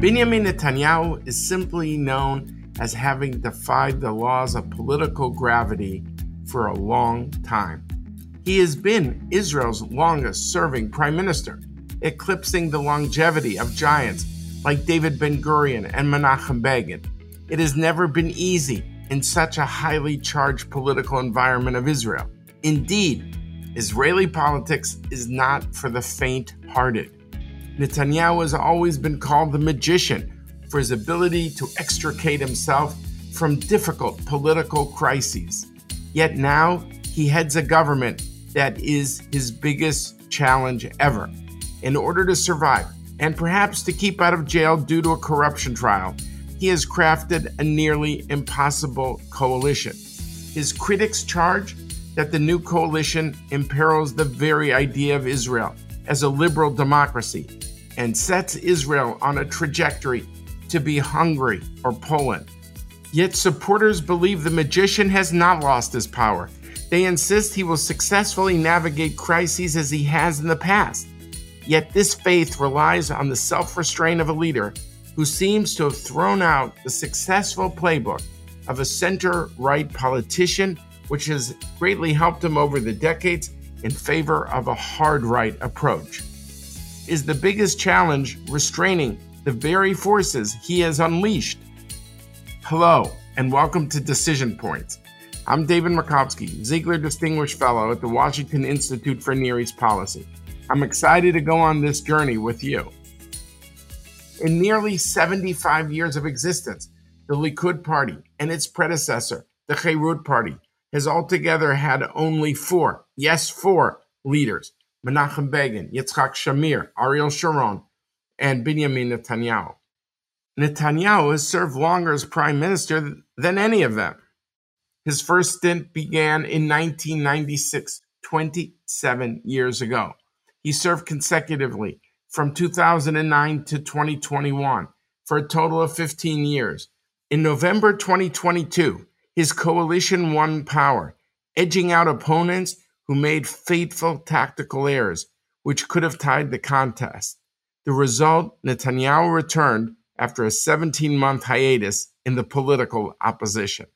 Benjamin Netanyahu is simply known as having defied the laws of political gravity for a long time. He has been Israel's longest serving prime minister, eclipsing the longevity of giants like David Ben Gurion and Menachem Begin. It has never been easy in such a highly charged political environment of Israel. Indeed, Israeli politics is not for the faint hearted. Netanyahu has always been called the magician for his ability to extricate himself from difficult political crises. Yet now he heads a government that is his biggest challenge ever. In order to survive, and perhaps to keep out of jail due to a corruption trial, he has crafted a nearly impossible coalition. His critics charge that the new coalition imperils the very idea of Israel as a liberal democracy and sets Israel on a trajectory to be Hungary or Poland. Yet supporters believe the magician has not lost his power. They insist he will successfully navigate crises as he has in the past. Yet this faith relies on the self restraint of a leader who seems to have thrown out the successful playbook of a center right politician, which has greatly helped him over the decades in favor of a hard right approach is the biggest challenge restraining the very forces he has unleashed. Hello, and welcome to Decision Points. I'm David Makovsky, Ziegler Distinguished Fellow at the Washington Institute for Near East Policy. I'm excited to go on this journey with you. In nearly 75 years of existence, the Likud Party and its predecessor, the Herut Party, has altogether had only four, yes, four leaders Menachem Begin, Yitzhak Shamir, Ariel Sharon, and Benjamin Netanyahu. Netanyahu has served longer as prime minister than any of them. His first stint began in 1996, 27 years ago. He served consecutively from 2009 to 2021 for a total of 15 years. In November 2022, his coalition won power, edging out opponents who made fateful tactical errors which could have tied the contest. The result Netanyahu returned after a 17 month hiatus in the political opposition.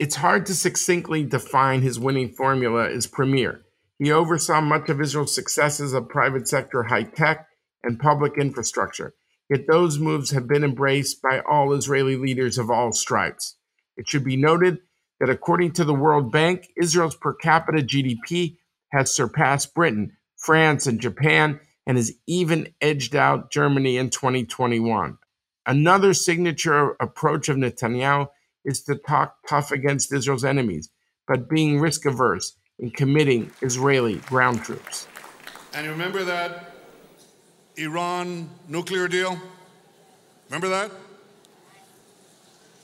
It's hard to succinctly define his winning formula as premier. He oversaw much of Israel's successes of private sector high tech and public infrastructure, yet those moves have been embraced by all Israeli leaders of all stripes. It should be noted that according to the World Bank, Israel's per capita GDP has surpassed Britain, France, and Japan, and has even edged out Germany in 2021. Another signature approach of Netanyahu is to talk tough against Israel's enemies, but being risk averse in committing Israeli ground troops. And you remember that Iran nuclear deal? Remember that?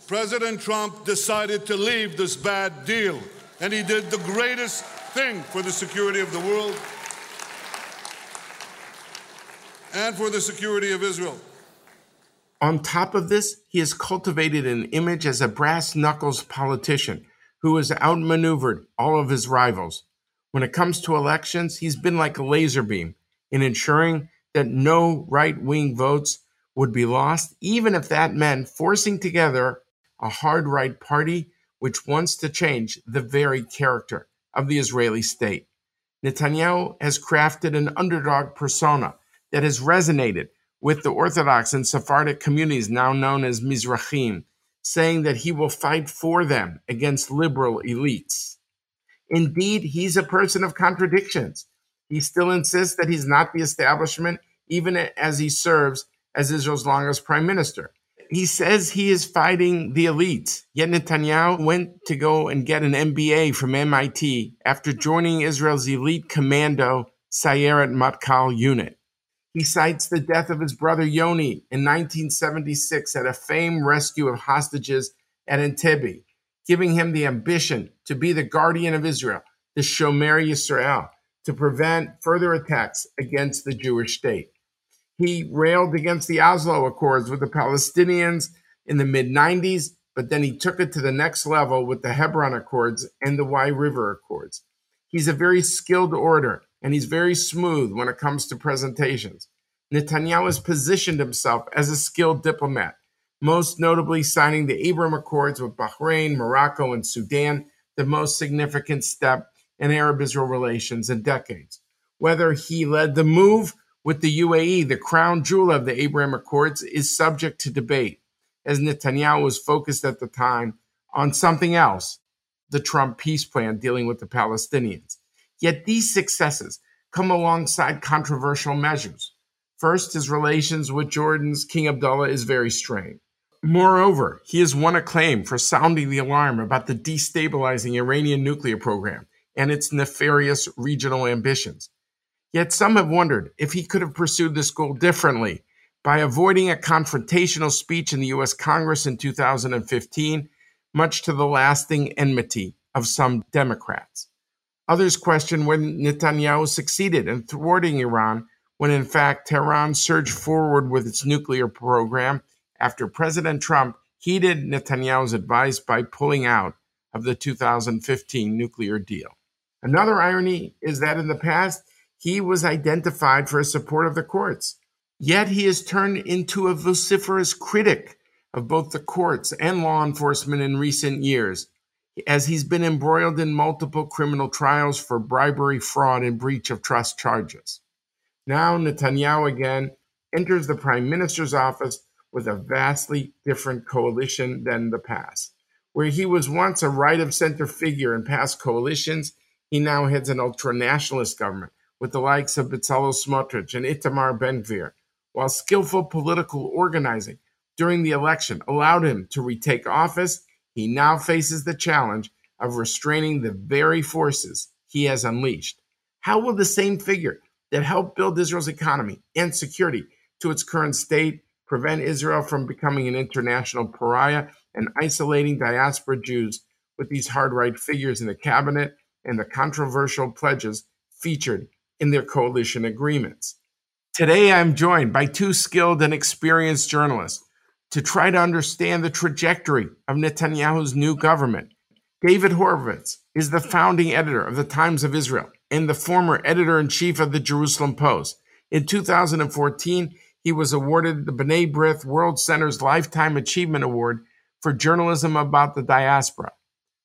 President Trump decided to leave this bad deal, and he did the greatest thing for the security of the world and for the security of Israel. On top of this, he has cultivated an image as a brass knuckles politician who has outmaneuvered all of his rivals. When it comes to elections, he's been like a laser beam in ensuring that no right wing votes would be lost, even if that meant forcing together a hard right party which wants to change the very character of the Israeli state. Netanyahu has crafted an underdog persona that has resonated with the Orthodox and Sephardic communities now known as Mizrahim, saying that he will fight for them against liberal elites. Indeed, he's a person of contradictions. He still insists that he's not the establishment, even as he serves as Israel's longest prime minister he says he is fighting the elites. Yet Netanyahu went to go and get an MBA from MIT after joining Israel's elite commando Sayeret Matkal unit. He cites the death of his brother Yoni in 1976 at a famed rescue of hostages at Entebbe, giving him the ambition to be the guardian of Israel, the Shomer Yisrael, to prevent further attacks against the Jewish state. He railed against the Oslo Accords with the Palestinians in the mid 90s, but then he took it to the next level with the Hebron Accords and the Wye River Accords. He's a very skilled orator and he's very smooth when it comes to presentations. Netanyahu has positioned himself as a skilled diplomat, most notably signing the Abraham Accords with Bahrain, Morocco, and Sudan, the most significant step in Arab Israel relations in decades. Whether he led the move with the UAE, the crown jewel of the Abraham Accords, is subject to debate, as Netanyahu was focused at the time on something else the Trump peace plan dealing with the Palestinians. Yet these successes come alongside controversial measures. First, his relations with Jordan's King Abdullah is very strained. Moreover, he has won acclaim for sounding the alarm about the destabilizing Iranian nuclear program and its nefarious regional ambitions. Yet some have wondered if he could have pursued this goal differently by avoiding a confrontational speech in the US Congress in 2015, much to the lasting enmity of some Democrats. Others question whether Netanyahu succeeded in thwarting Iran when in fact Tehran surged forward with its nuclear program after President Trump heeded Netanyahu's advice by pulling out of the 2015 nuclear deal. Another irony is that in the past, he was identified for his support of the courts. Yet he has turned into a vociferous critic of both the courts and law enforcement in recent years, as he's been embroiled in multiple criminal trials for bribery, fraud, and breach of trust charges. Now, Netanyahu again enters the prime minister's office with a vastly different coalition than the past. Where he was once a right of center figure in past coalitions, he now heads an ultra nationalist government with the likes of Bezalel Smotrich and Itamar Ben Gvir, while skillful political organizing during the election allowed him to retake office, he now faces the challenge of restraining the very forces he has unleashed. How will the same figure that helped build Israel's economy and security to its current state prevent Israel from becoming an international pariah and isolating diaspora Jews with these hard right figures in the cabinet and the controversial pledges featured in their coalition agreements. Today, I'm joined by two skilled and experienced journalists to try to understand the trajectory of Netanyahu's new government. David Horowitz is the founding editor of the Times of Israel and the former editor in chief of the Jerusalem Post. In 2014, he was awarded the B'nai B'rith World Center's Lifetime Achievement Award for journalism about the diaspora.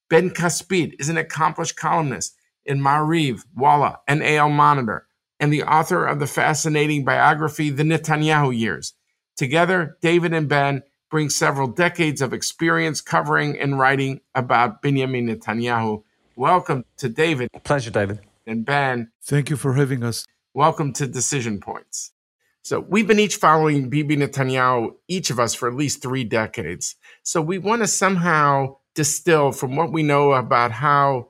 Ben Caspit is an accomplished columnist in Maariv, Walla, and AL Monitor, and the author of the fascinating biography, The Netanyahu Years. Together, David and Ben bring several decades of experience covering and writing about Benjamin Netanyahu. Welcome to David. Pleasure, David. And Ben. Thank you for having us. Welcome to Decision Points. So, we've been each following Bibi Netanyahu, each of us, for at least three decades. So, we want to somehow distill from what we know about how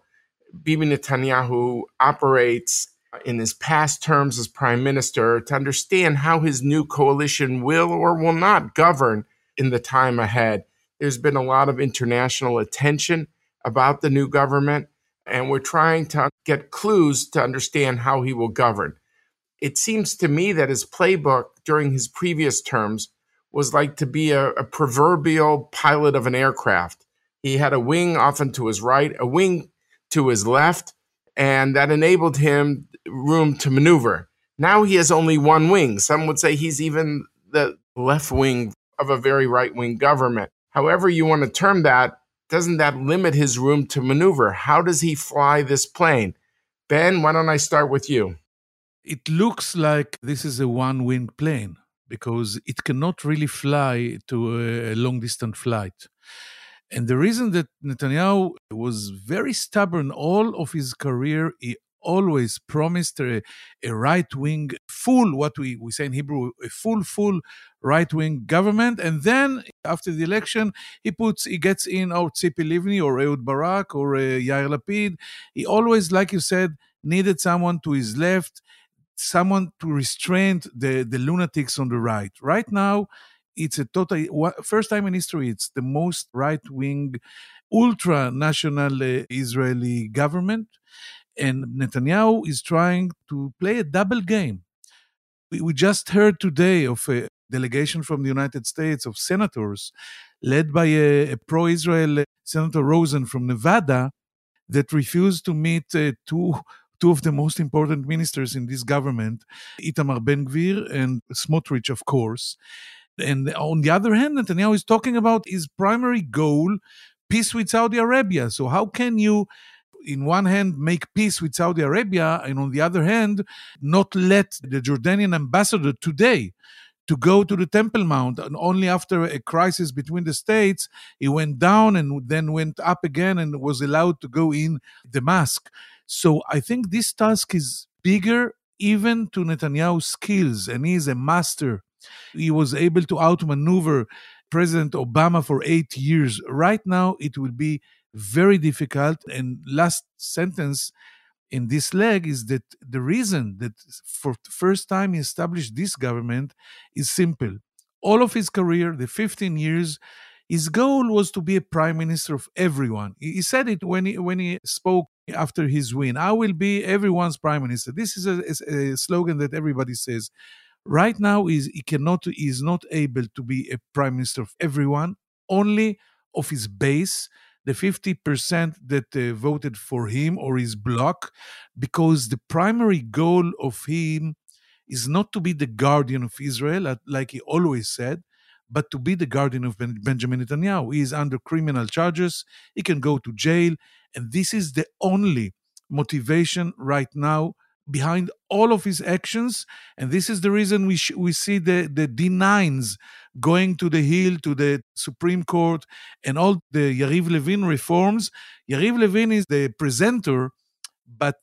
Bibi Netanyahu operates in his past terms as prime minister to understand how his new coalition will or will not govern in the time ahead. There's been a lot of international attention about the new government, and we're trying to get clues to understand how he will govern. It seems to me that his playbook during his previous terms was like to be a, a proverbial pilot of an aircraft. He had a wing often to his right, a wing to his left, and that enabled him room to maneuver. Now he has only one wing. Some would say he's even the left wing of a very right wing government. However, you want to term that, doesn't that limit his room to maneuver? How does he fly this plane? Ben, why don't I start with you? It looks like this is a one wing plane because it cannot really fly to a long distance flight. And the reason that Netanyahu was very stubborn all of his career, he always promised a, a right wing, full, what we, we say in Hebrew, a full, full right wing government. And then after the election, he puts, he gets in our Tzipi Livni or Ehud Barak or uh, Yair Lapid. He always, like you said, needed someone to his left, someone to restrain the, the lunatics on the right. Right now, it's a total first time in history it's the most right wing ultra national uh, israeli government and netanyahu is trying to play a double game we, just heard today of a delegation from the united states of senators led by a, a pro-israel senator rosen from nevada that refused to meet uh, two two of the most important ministers in this government, Itamar Ben Gvir and Smotrich, of course. And on the other hand, Netanyahu is talking about his primary goal, peace with Saudi Arabia. So how can you in one hand make peace with Saudi Arabia and on the other hand not let the Jordanian ambassador today to go to the Temple Mount. And only after a crisis between the states, he went down and then went up again and was allowed to go in the Damascus. So I think this task is bigger even to Netanyahu's skills, and he is a master. He was able to outmaneuver President Obama for eight years. Right now, it will be very difficult. And last sentence in this leg is that the reason that for the first time he established this government is simple. All of his career, the 15 years, his goal was to be a prime minister of everyone. He said it when he, when he spoke after his win. I will be everyone's prime minister. This is a, a slogan that everybody says. Right now, is he cannot, is not able to be a prime minister of everyone, only of his base. The 50% that uh, voted for him or his bloc, because the primary goal of him is not to be the guardian of Israel, like he always said, but to be the guardian of ben- Benjamin Netanyahu. He is under criminal charges, he can go to jail, and this is the only motivation right now behind all of his actions and this is the reason we sh- we see the the D9s going to the hill to the Supreme Court and all the Yariv Levin reforms Yariv Levin is the presenter but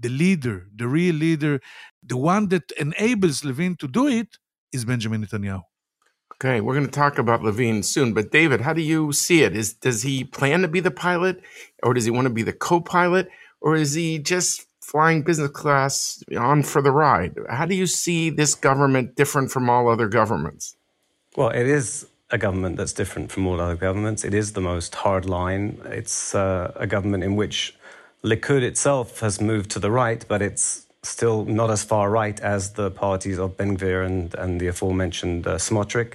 the leader the real leader the one that enables Levin to do it is Benjamin Netanyahu Okay, we're going to talk about Levin soon, but David, how do you see it? Is does he plan to be the pilot or does he want to be the co-pilot or is he just flying business class on for the ride. How do you see this government different from all other governments? Well, it is a government that's different from all other governments. It is the most hard line. It's uh, a government in which Likud itself has moved to the right, but it's still not as far right as the parties of Ben Gvir and, and the aforementioned uh, Smotrich.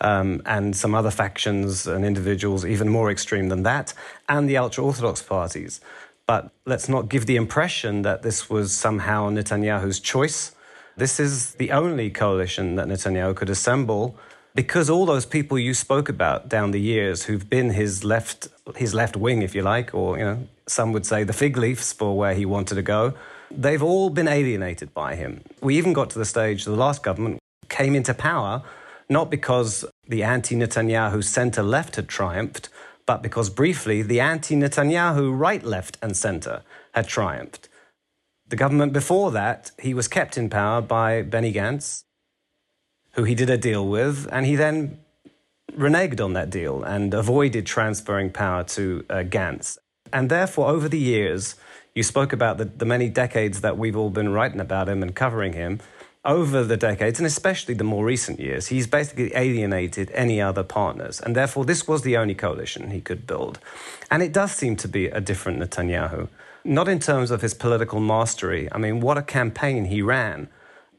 Um, and some other factions and individuals even more extreme than that, and the ultra Orthodox parties. But let's not give the impression that this was somehow Netanyahu's choice. This is the only coalition that Netanyahu could assemble because all those people you spoke about down the years who've been his left his left wing if you like or you know some would say the fig leaves for where he wanted to go they've all been alienated by him we even got to the stage the last government came into power not because the anti-Netanyahu center left had triumphed but because briefly the anti Netanyahu right, left, and centre had triumphed. The government before that, he was kept in power by Benny Gantz, who he did a deal with, and he then reneged on that deal and avoided transferring power to uh, Gantz. And therefore, over the years, you spoke about the, the many decades that we've all been writing about him and covering him over the decades, and especially the more recent years, he's basically alienated any other partners. And therefore, this was the only coalition he could build. And it does seem to be a different Netanyahu, not in terms of his political mastery. I mean, what a campaign he ran.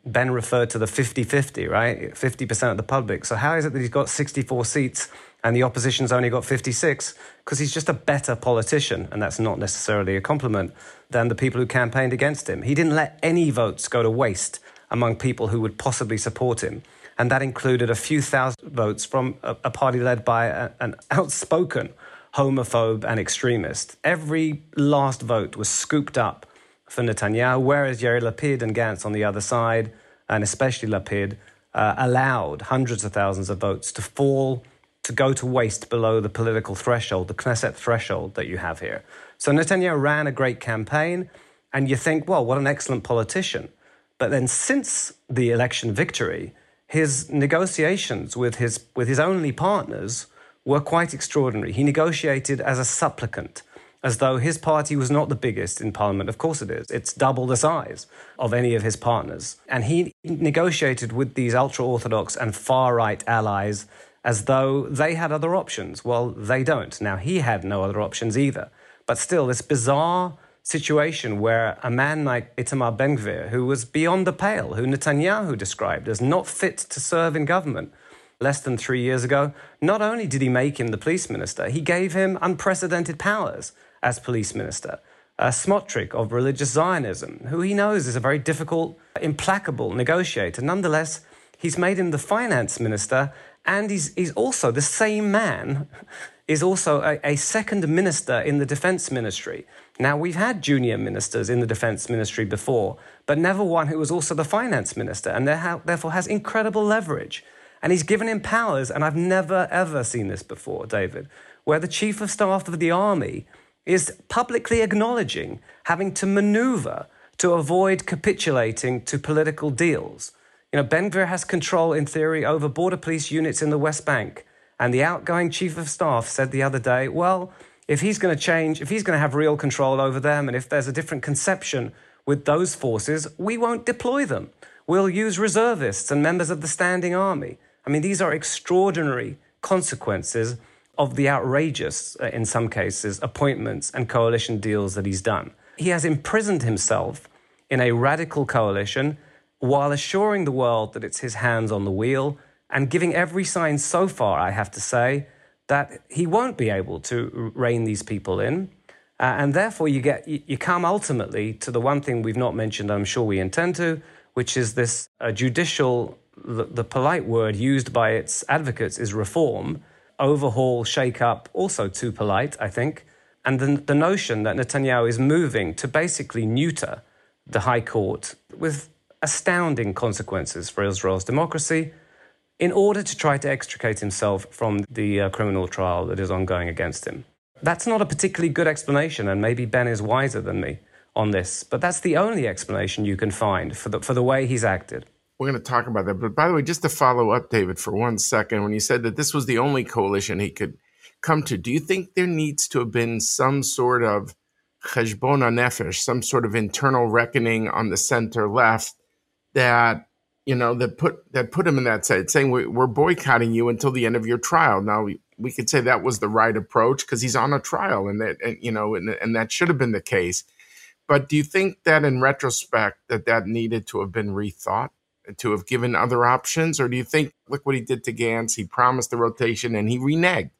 Ben referred to the 50 50, right? 50% of the public. So, how is it that he's got 64 seats and the opposition's only got 56? Because he's just a better politician, and that's not necessarily a compliment, than the people who campaigned against him. He didn't let any votes go to waste among people who would possibly support him. And that included a few thousand votes from a, a party led by a, an outspoken homophobe and extremist. Every last vote was scooped up for Netanyahu, whereas Yair Lapid and Gantz on the other side, and especially Lapid, uh, allowed hundreds of thousands of votes to fall, to go to waste below the political threshold, the Knesset threshold that you have here. So Netanyahu ran a great campaign, and you think, well, what an excellent politician. But then, since the election victory, his negotiations with his, with his only partners were quite extraordinary. He negotiated as a supplicant, as though his party was not the biggest in parliament. Of course it is. It's double the size of any of his partners. And he negotiated with these ultra Orthodox and far right allies as though they had other options. Well, they don't. Now, he had no other options either. But still, this bizarre situation where a man like Itamar Ben Gvir, who was beyond the pale, who Netanyahu described as not fit to serve in government less than three years ago, not only did he make him the police minister, he gave him unprecedented powers as police minister. uh, Smotrich of religious Zionism, who he knows is a very difficult, implacable negotiator. Nonetheless, he's made him the finance minister, and he's, he's also the same man, is also a, a second minister in the defense ministry. Now, we've had junior ministers in the defense ministry before, but never one who was also the finance minister, and therefore has incredible leverage. And he's given him powers, and I've never, ever seen this before, David, where the chief of staff of the army is publicly acknowledging having to maneuver to avoid capitulating to political deals. You know, Ben Gvir has control, in theory, over border police units in the West Bank. And the outgoing chief of staff said the other day, well, if he's going to change, if he's going to have real control over them, and if there's a different conception with those forces, we won't deploy them. We'll use reservists and members of the standing army. I mean, these are extraordinary consequences of the outrageous, uh, in some cases, appointments and coalition deals that he's done. He has imprisoned himself in a radical coalition while assuring the world that it's his hands on the wheel and giving every sign so far, I have to say, that he won't be able to rein these people in. Uh, and therefore, you, get, you, you, come ultimately to the one thing we've not mentioned, I'm sure we intend to, which is this uh, judicial, the, the polite word used by its advocates is reform overhaul, shake up, also too polite, I think. And the, the notion that Netanyahu is moving to basically neuter the High Court with astounding consequences for Israel's democracy in order to try to extricate himself from the uh, criminal trial that is ongoing against him. That's not a particularly good explanation, and maybe Ben is wiser than me on this, but that's the only explanation you can find for the, for the way he's acted we're going to talk about that. But by the way, just to follow up, David, for one second, when you said that this was the only coalition he could come to, do you think there needs to have been some sort of cheshbon nefesh, some sort of internal reckoning on the center left that you know that put that put him in that side, saying we're boycotting you until the end of your trial. Now we, we could say that was the right approach because he's on a trial, and that and, you know, and, and that should have been the case. But do you think that in retrospect that that needed to have been rethought? to have given other options? Or do you think, look what he did to Gantz? He promised the rotation and he reneged.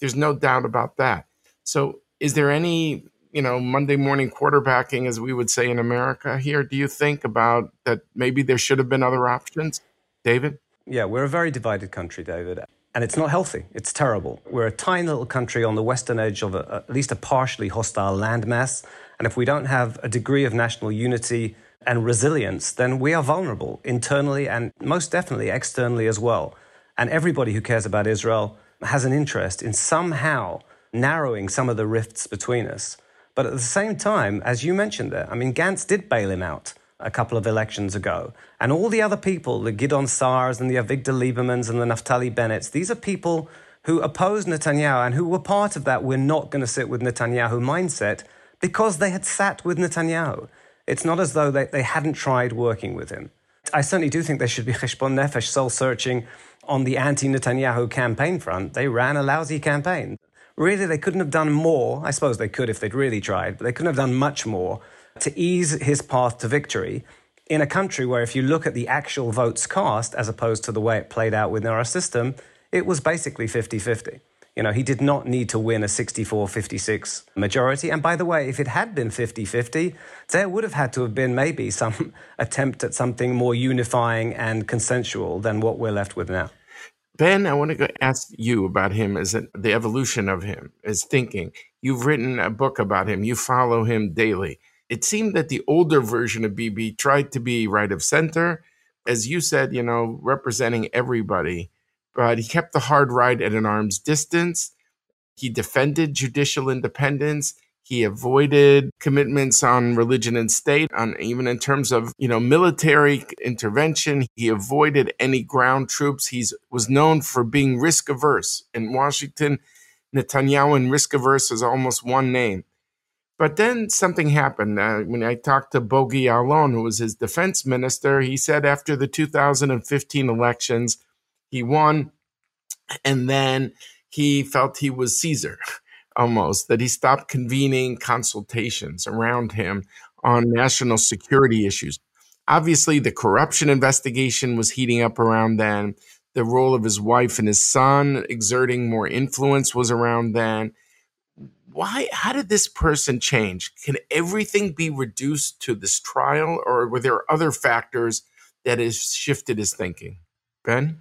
There's no doubt about that. So, is there any, you know, Monday morning quarterbacking, as we would say in America here? Do you think about that maybe there should have been other options? David? Yeah, we're a very divided country, David. And it's not healthy. It's terrible. We're a tiny little country on the western edge of a, at least a partially hostile landmass. And if we don't have a degree of national unity, and resilience, then we are vulnerable internally and most definitely externally as well. And everybody who cares about Israel has an interest in somehow narrowing some of the rifts between us. But at the same time, as you mentioned there, I mean, Gantz did bail him out a couple of elections ago. And all the other people, the Gideon Sa'ars and the Avigdor Liebermans and the Naftali Bennetts, these are people who oppose Netanyahu and who were part of that we're not going to sit with Netanyahu mindset because they had sat with Netanyahu. It's not as though they, they hadn't tried working with him. I certainly do think there should be cheshbon nefesh, soul searching on the anti Netanyahu campaign front. They ran a lousy campaign. Really, they couldn't have done more. I suppose they could if they'd really tried, but they couldn't have done much more to ease his path to victory in a country where, if you look at the actual votes cast as opposed to the way it played out within our system, it was basically 50 50. You know, he did not need to win a 64 56 majority. And by the way, if it had been 50 50, there would have had to have been maybe some attempt at something more unifying and consensual than what we're left with now. Ben, I want to ask you about him as the evolution of him, his thinking. You've written a book about him, you follow him daily. It seemed that the older version of Bibi tried to be right of center, as you said, you know, representing everybody but he kept the hard right at an arm's distance. He defended judicial independence. He avoided commitments on religion and state, on even in terms of you know military intervention. He avoided any ground troops. He was known for being risk averse. In Washington, Netanyahu and risk averse is almost one name. But then something happened. Uh, when I talked to Bogie Ya'alon, who was his defense minister, he said after the 2015 elections, he won, and then he felt he was Caesar almost, that he stopped convening consultations around him on national security issues. Obviously, the corruption investigation was heating up around then. The role of his wife and his son exerting more influence was around then. why how did this person change can everything be reduced to this trial or were there other factors that has shifted his thinking ben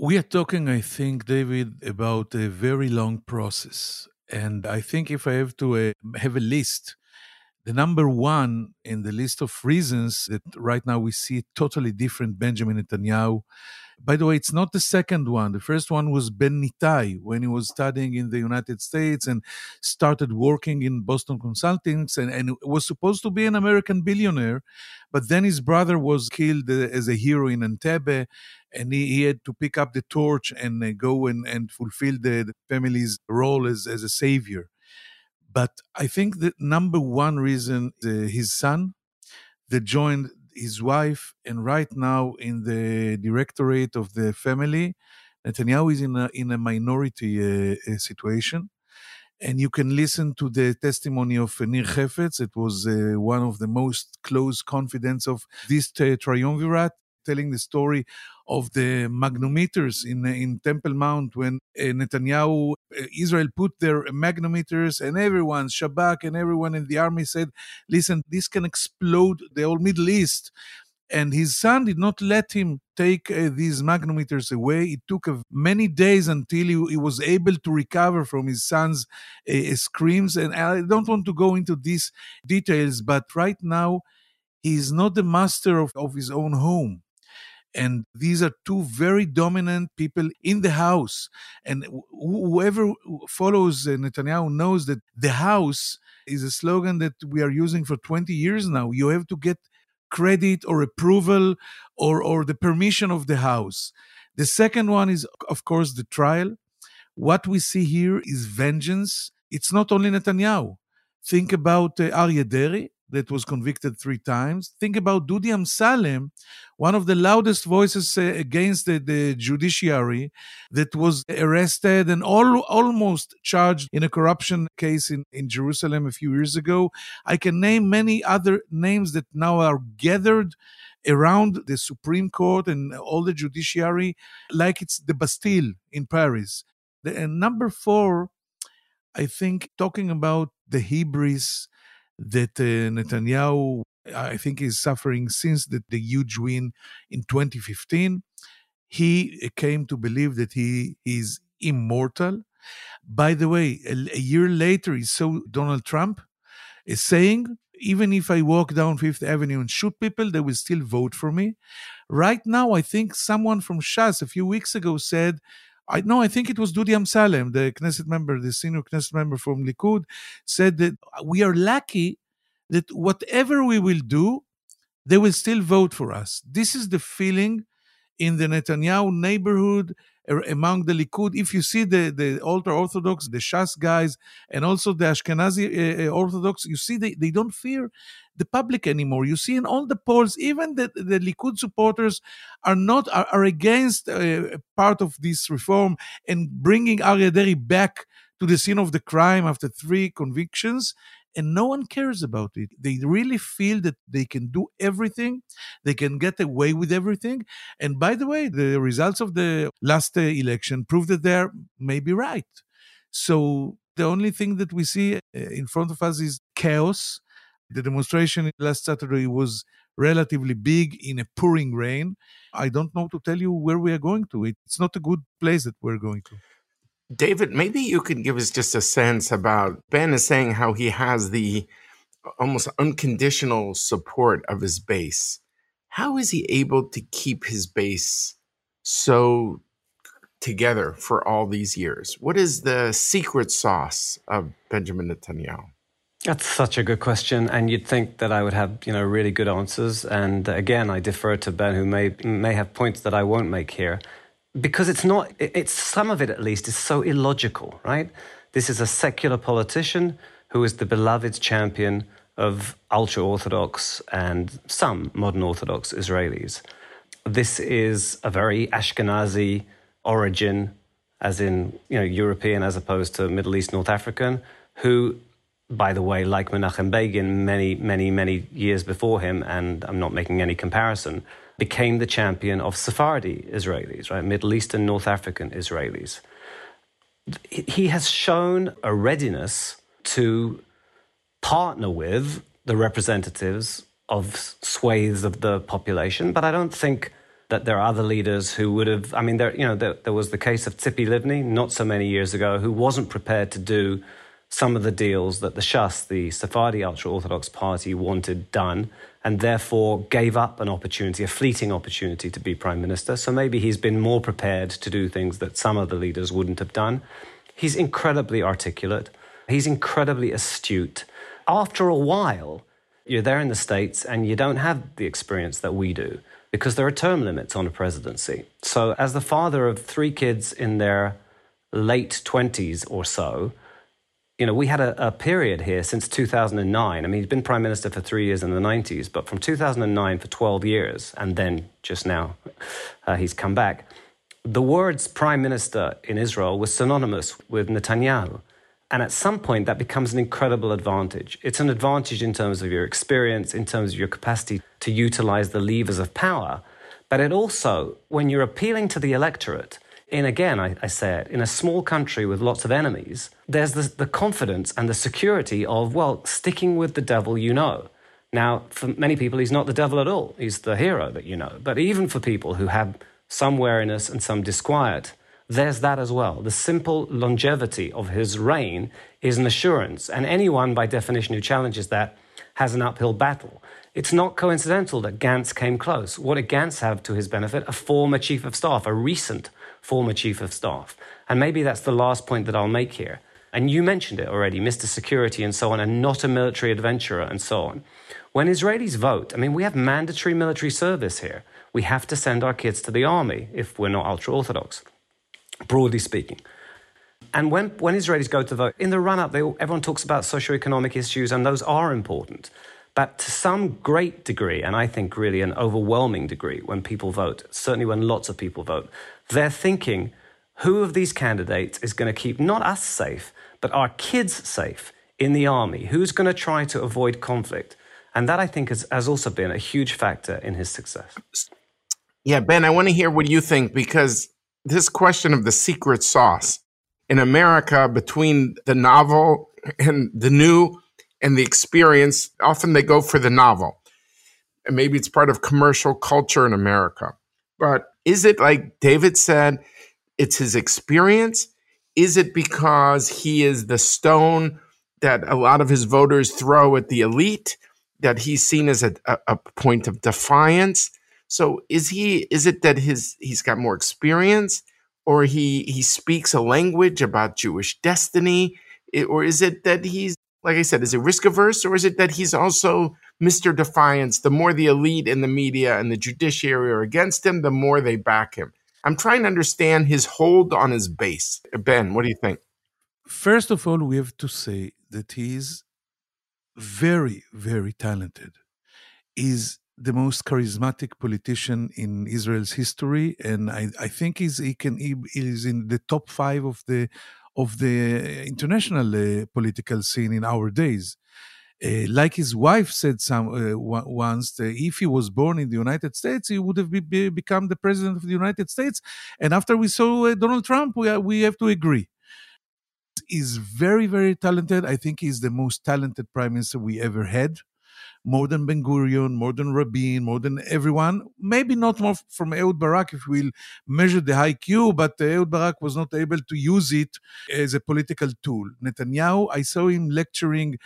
we are talking i think david about a very long process and i think if i have to uh, have a list the number one in the list of reasons that right now we see totally different benjamin netanyahu by the way, it's not the second one. The first one was Ben Nitai when he was studying in the United States and started working in Boston Consulting and, and was supposed to be an American billionaire. But then his brother was killed uh, as a hero in Entebbe and he, he had to pick up the torch and uh, go and, and fulfill the, the family's role as, as a savior. But I think the number one reason uh, his son that joined his wife, and right now in the directorate of the family, Netanyahu is in a, in a minority uh, situation. And you can listen to the testimony of Nir Hefetz. It was uh, one of the most close confidants of this triumvirate telling the story of the magnometers in in Temple Mount when uh, Netanyahu, uh, Israel put their magnometers and everyone, Shabak and everyone in the army said, "Listen, this can explode the whole Middle East." And his son did not let him take uh, these magnometers away. It took uh, many days until he, he, was able to recover from his son's uh, screams. And I don't want to go into these details, but right now, he is not the master of, of his own home and these are two very dominant people in the house. And whoever follows uh, Netanyahu knows that the house is a slogan that we are using for 20 years now. You have to get credit or approval or, or the permission of the house. The second one is, of course, the trial. What we see here is vengeance. It's not only Netanyahu. Think about uh, Aryeh Deri, that was convicted three times. Think about Dudi Amsalem, one of the loudest voices uh, against the, the, judiciary, that was arrested and all, almost charged in a corruption case in, in Jerusalem a few years ago. I can name many other names that now are gathered around the Supreme Court and all the judiciary, like it's the Bastille in Paris. The, and number four, I think talking about the hubris that uh, Netanyahu, I think, is suffering since the, the huge win in 2015. He uh, came to believe that he is immortal. By the way, a, a year later, he saw Donald Trump is saying, even if I walk down Fifth Avenue and shoot people, they will still vote for me. Right now, I think someone from Shas a few weeks ago said I I think it was Dudi Amsalem, the Knesset member, the senior Knesset member from Likud, said that uh, we are lucky that whatever we will do, they will still vote for us. This is the feeling in the Netanyahu neighborhood among the Likud. If you see the, the ultra Orthodox, the Shas guys, and also the Ashkenazi uh, Orthodox, you see they, they don't fear the public anymore. You see in all the polls, even the, the Likud supporters are not are, are against uh, part of this reform and bringing Aryeh Deri back to the scene of the crime after three convictions and no one cares about it. They really feel that they can do everything, they can get away with everything. And by the way, the results of the last uh, election prove that they're maybe right. So the only thing that we see uh, in front of us is chaos. The demonstration last Saturday was relatively big in a pouring rain. I don't know to tell you where we are going to. It's not a good place that we're going to. David, maybe you could give us just a sense about Ben is saying how he has the uh, almost unconditional support of his base. How is he able to keep his base so together for all these years? What is the secret sauce of Benjamin Netanyahu? That's such a good question, and you'd think that I would have, you know, really good answers. And again, I defer to Ben, who may may have points that I won't make here because it's not, it's some of it at least is so illogical, right? This is a secular politician who is the beloved champion of ultra Orthodox and some modern Orthodox Israelis. This is a very Ashkenazi origin, as in you know European as opposed to Middle East, North African, who, by the way, like Menachem Begin, many, many, many years before him, and I'm not making any comparison, became the champion of Sephardi Israelis, right? Middle Eastern, North African Israelis. He has shown a readiness to partner with the representatives of swathes of the population, but I don't think that there are other leaders who would have. I mean, there you know there, there was the case of Tzipi Livni not so many years ago, who wasn't prepared to do some of the deals that the Shas, the Sephardi ultra Orthodox party, wanted done, and therefore gave up an opportunity, a fleeting opportunity to be prime minister. So maybe he's been more prepared to do things that some of the leaders wouldn't have done. He's incredibly articulate. He's incredibly astute. After a while, you're there in the States and you don't have the experience that we do because there are term limits on a presidency. So, as the father of three kids in their late 20s or so, you know, we had a, a, period here since 2009. I mean, he's been prime minister for three years in the 90s, but from 2009 for 12 years, and then just now uh, he's come back. The words prime minister in Israel was synonymous with Netanyahu. And at some point, that becomes an incredible advantage. It's an advantage in terms of your experience, in terms of your capacity to utilize the levers of power. But it also, when you're appealing to the electorate, in again, I, I say it, in a small country with lots of enemies, there's the, the confidence and the security of, well, sticking with the devil you know. Now, for many people, he's not the devil at all. He's the hero that you know. But even for people who have some wariness and some disquiet, there's that as well. The simple longevity of his reign is an assurance, and anyone, by definition, who challenges that has an uphill battle. It's not coincidental that Gantz came close. What did Gantz have to his benefit? A former chief of staff, a recent former chief of staff. And maybe that's the last point that I'll make here. And you mentioned it already, Mr. Security and so on, and not a military adventurer and so on. When Israelis vote, I mean, we have mandatory military service here. We have to send our kids to the army if we're not ultra Orthodox broadly speaking. And when, when Israelis go to vote, in the run up, everyone talks about socioeconomic issues, and those are important. But to some great degree, and I think really an overwhelming degree, when people vote, certainly when lots of people vote, they're thinking who of these candidates is going to keep not us safe, but our kids safe in the army? Who's going to try to avoid conflict? And that, I think, has, also been a huge factor in his success. Yeah, Ben, I want to hear what you think because this question of the secret sauce in America between the novel and the new and the experience, often they go for the novel. And maybe it's part of commercial culture in America. But is it like David said, it's his experience? Is it because he is the stone that a lot of his voters throw at the elite, that he's seen as a, a point of defiance? So is he is it that his he's got more experience or he he speaks a language about Jewish destiny or is it that he's like I said is it risk averse or is it that he's also Mr. Defiance the more the elite in the media and the judiciary are against him the more they back him I'm trying to understand his hold on his base Ben what do you think First of all we have to say that he's very very talented He's the most charismatic politician in Israel's history, and I, I think he's he can he is in the top five of the of the international uh, political scene in our days. Uh, like his wife said some uh, once, if he was born in the United States, he would have be, be, become the president of the United States. And after we saw uh, Donald Trump, we we have to agree. He's very very talented. I think he's the most talented prime minister we ever had more than Ben Gurion, more than Rabin, more than everyone. Maybe not more from Ehud Barak if we'll measure the IQ, but Ehud Barak was not able to use it as a political tool. Netanyahu, I saw him lecturing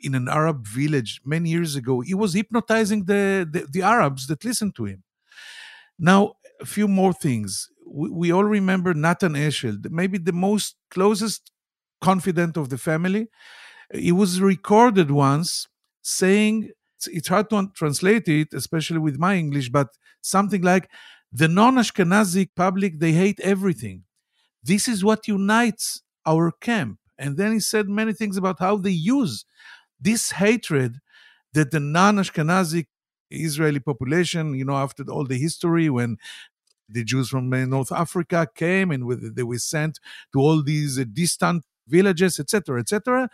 in an Arab village many years ago. He was hypnotizing the, the, the Arabs that listened to him. Now, a few more things. We, we all remember Nathan Eshel, maybe the most closest confidant of the family. He was recorded once saying it's hard to translate it, especially with my English, but something like the non Ashkenazi public, they hate everything. This is what unites our camp. And then he said many things about how they use this hatred that the non Ashkenazi Israeli population, you know, after all the history when the Jews from uh, North Africa came and they were sent to all these uh, distant villages, etc., etc.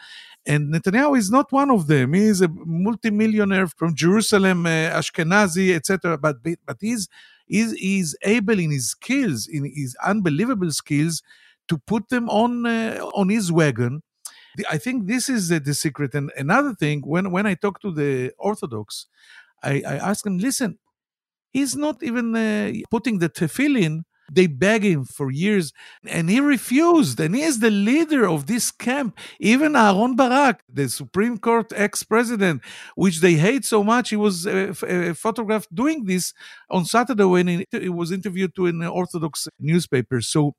And Netanyahu is not one of them. He is a multimillionaire from Jerusalem, uh, Ashkenazi, etc. But but he's, he's he's able in his skills, in his unbelievable skills, to put them on uh, on his wagon. I think this is the, the secret. And another thing, when, when I talk to the Orthodox, I, I ask them, listen, he's not even uh, putting the tefillin they begged him for years and he refused. And he is the leader of this camp. Even Aharon Barak, the Supreme Court ex president, which they hate so much, he was uh, uh, photographed doing this on Saturday when he, he was interviewed to an Orthodox newspaper. So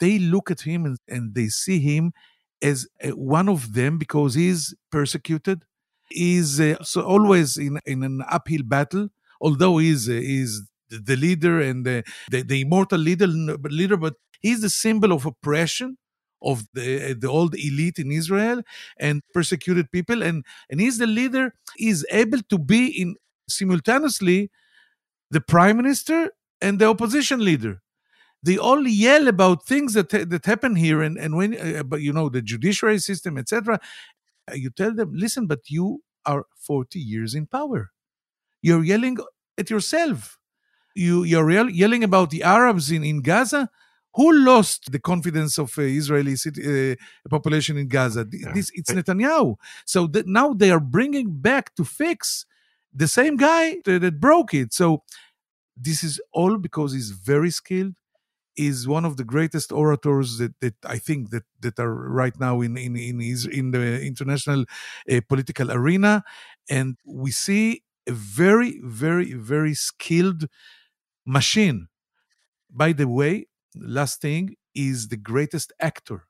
they look at him and, and they see him as uh, one of them because he's persecuted. He's uh, so always in, in an uphill battle, although he's, uh, he's the leader and the, the, the immortal leader, leader, but he's the symbol of oppression of the the old elite in Israel and persecuted people, and and he's the leader. He's able to be in simultaneously the prime minister and the opposition leader. They all yell about things that that happen here, and and when uh, but you know the judiciary system, etc. You tell them, listen, but you are forty years in power. You're yelling at yourself you you're yelling about the Arabs in, in Gaza. Who lost the confidence of uh, Israeli city, uh, population in Gaza? Yeah. This it's Netanyahu. So that now they are bringing back to fix the same guy that, that broke it. So this is all because he's very skilled is one of the greatest orators that, that I think that, that are right now in in in, his, in the international uh, political arena, and we see a very very very skilled machine. By the way, last thing is the greatest actor.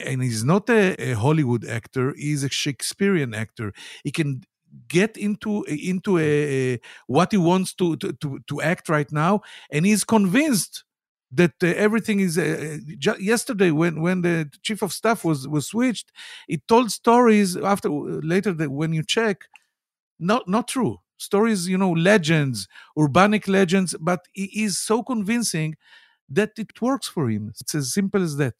And he's not a, a Hollywood actor, he's a Shakespearean actor. He can get into into a, a, what he wants to, to, to to act right now and he's convinced that uh, everything is uh, ju- yesterday when when the chief of staff was was switched he told stories after later that when you check not not true stories, you know, legends, urbanic legends, but he is so convincing that it works for him. It's as simple as that.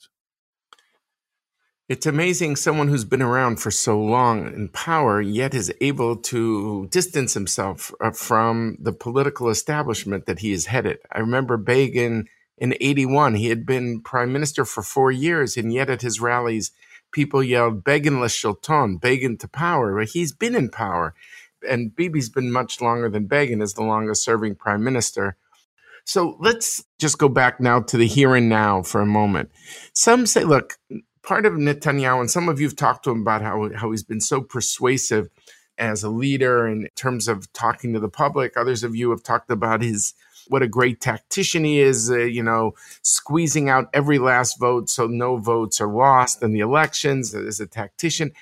It's amazing someone who's been around for so long in power, yet is able to distance himself uh, from the political establishment that he is headed. I remember Begin in 81, he had been prime minister for four years, and yet at his rallies, people yelled, Begin l'shilton, Begin to power. But he's been in power and Bibi's been much longer than Begin as the longest serving prime minister. So let's just go back now to the here and now for a moment. Some say, look, part of Netanyahu, and some of you have talked to him about how, how he's been so persuasive as a leader in terms of talking to the public. Others of you have talked about his what a great tactician he is, uh, you know, squeezing out every last vote so no votes are lost in the elections as a tactician.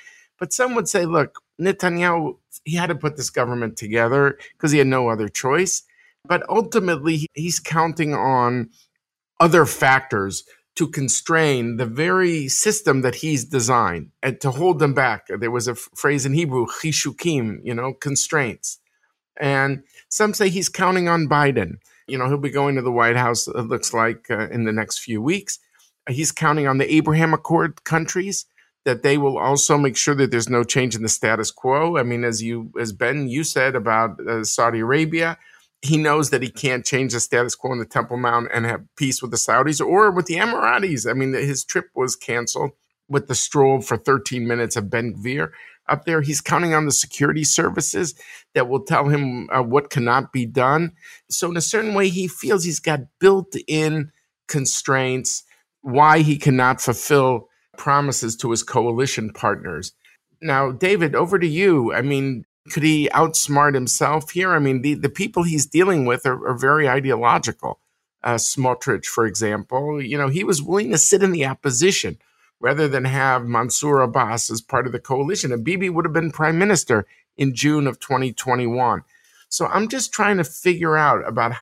But some would say, look, Netanyahu, he had to put this government together because he had no other choice. But ultimately, he's counting on other factors to constrain the very system that he's designed and to hold them back. There was a phrase in Hebrew, chishukim, you know, constraints. And some say he's counting on Biden. You know, he'll be going to the White House, it looks like, uh, in the next few weeks. He's counting on the Abraham Accord countries that they will also make sure that there's no change in the status quo. I mean, as you, as Ben, you said about uh, Saudi Arabia, he knows that he can't change the status quo in the Temple Mount and have peace with the Saudis or with the Emiratis. I mean, his trip was canceled with the stroll for 13 minutes of Ben Gvir up there. He's counting on the security services that will tell him uh, what cannot be done. So, in a certain way, he feels he's got built in constraints why he cannot fulfill promises to his coalition partners. Now, David, over to you. I mean, could he outsmart himself here? I mean, the, the people he's dealing with are, are very ideological. Uh, Smotrich, for example, you know, he was willing to sit in the opposition rather than have Mansour Abbas as part of the coalition. And Bibi would have been prime minister in June of 2021. So I'm just trying to figure out about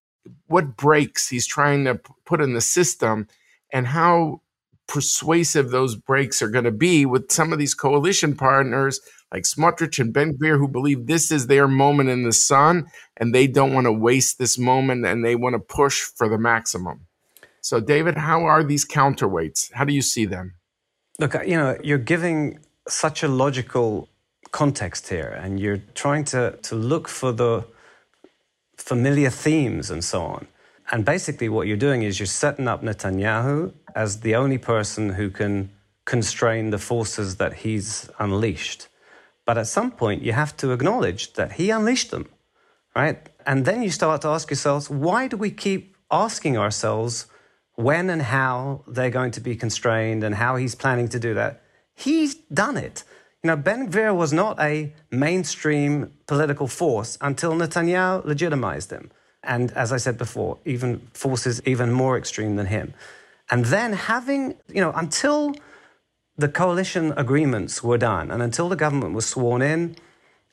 what brakes he's trying to put in the system and how persuasive those brakes are going to be with some of these coalition partners like Smotrich and Ben Gvir who believe this is their moment in the sun and they don't want to waste this moment and they want to push for the maximum. So, David, how are these counterweights? How do you see them? Look, uh, you know, you're giving such a logical context here and you're trying to, to look for the familiar themes and so on. And basically, what you're doing is you're setting up Netanyahu as the only person who can constrain the forces that he's unleashed. But at some point, you have to acknowledge that he unleashed them, right? And then you start to ask yourselves, why do we keep asking ourselves when and how they're going to be constrained and how he's planning to do that? He's done it. You know, Ben Gvir was not a mainstream political force until Netanyahu legitimized him. And as I said before, even forces even more extreme than him. And then having, you know, until the coalition agreements were done and until the government was sworn in,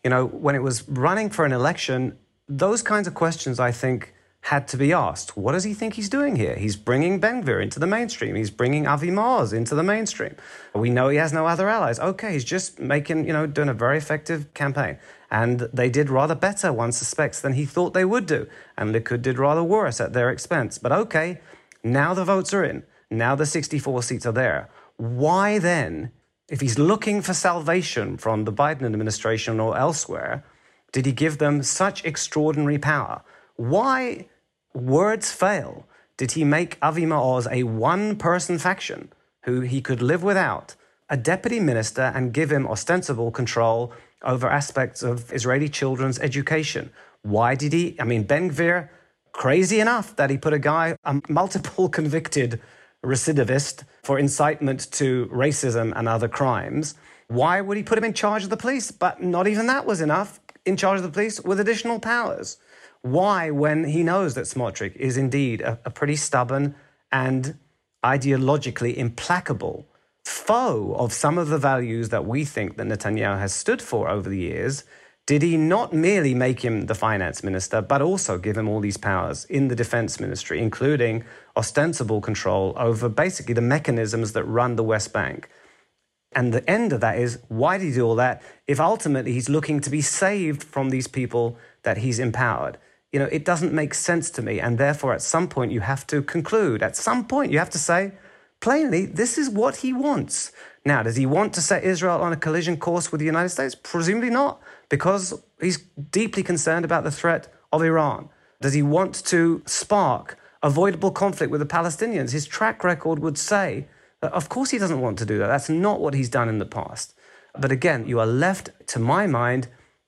you know, when it was running for an election, those kinds of questions, I think, had to be asked. What does he think he's doing here? He's bringing Ben Gvir into the mainstream. He's bringing Avi Maoz into the mainstream. We know he has no other allies. Okay, he's just making, you know, doing a very effective campaign. And they did rather better, one suspects, than he thought they would do. And Likud did rather worse at their expense. But okay, now the votes are in. Now the 64 seats are there. Why then, if he's looking for salvation from the Biden administration or elsewhere, did he give them such extraordinary power? Why words fail, did he make Avi Maoz a one person faction who he could live without, a deputy minister, and give him ostensible control over aspects of Israeli children's education? Why did he? I mean, Ben Gvir, crazy enough that he put a guy, a multiple convicted recidivist for incitement to racism and other crimes. Why would he put him in charge of the police? But not even that was enough. In charge of the police with additional powers. Why, when he knows that Smotrich is indeed a, a pretty stubborn and ideologically implacable foe of some of the values that we think that Netanyahu has stood for over the years, did he not merely make him the finance minister, but also give him all these powers in the defense ministry, including ostensible control over basically the mechanisms that run the West Bank? And the end of that is why did he do all that if ultimately he's looking to be saved from these people that he's empowered? you know, it doesn't make sense to me. And therefore, at some point, you have to conclude. At some point, you have to say, plainly, this is what he wants. Now, does he want to set Israel on a collision course with the United States? Presumably not, because he's deeply concerned about the threat of Iran. Does he want to spark avoidable conflict with the Palestinians? His track record would say that, of course, he doesn't want to do that. That's not what he's done in the past. But again, you are left, to my mind,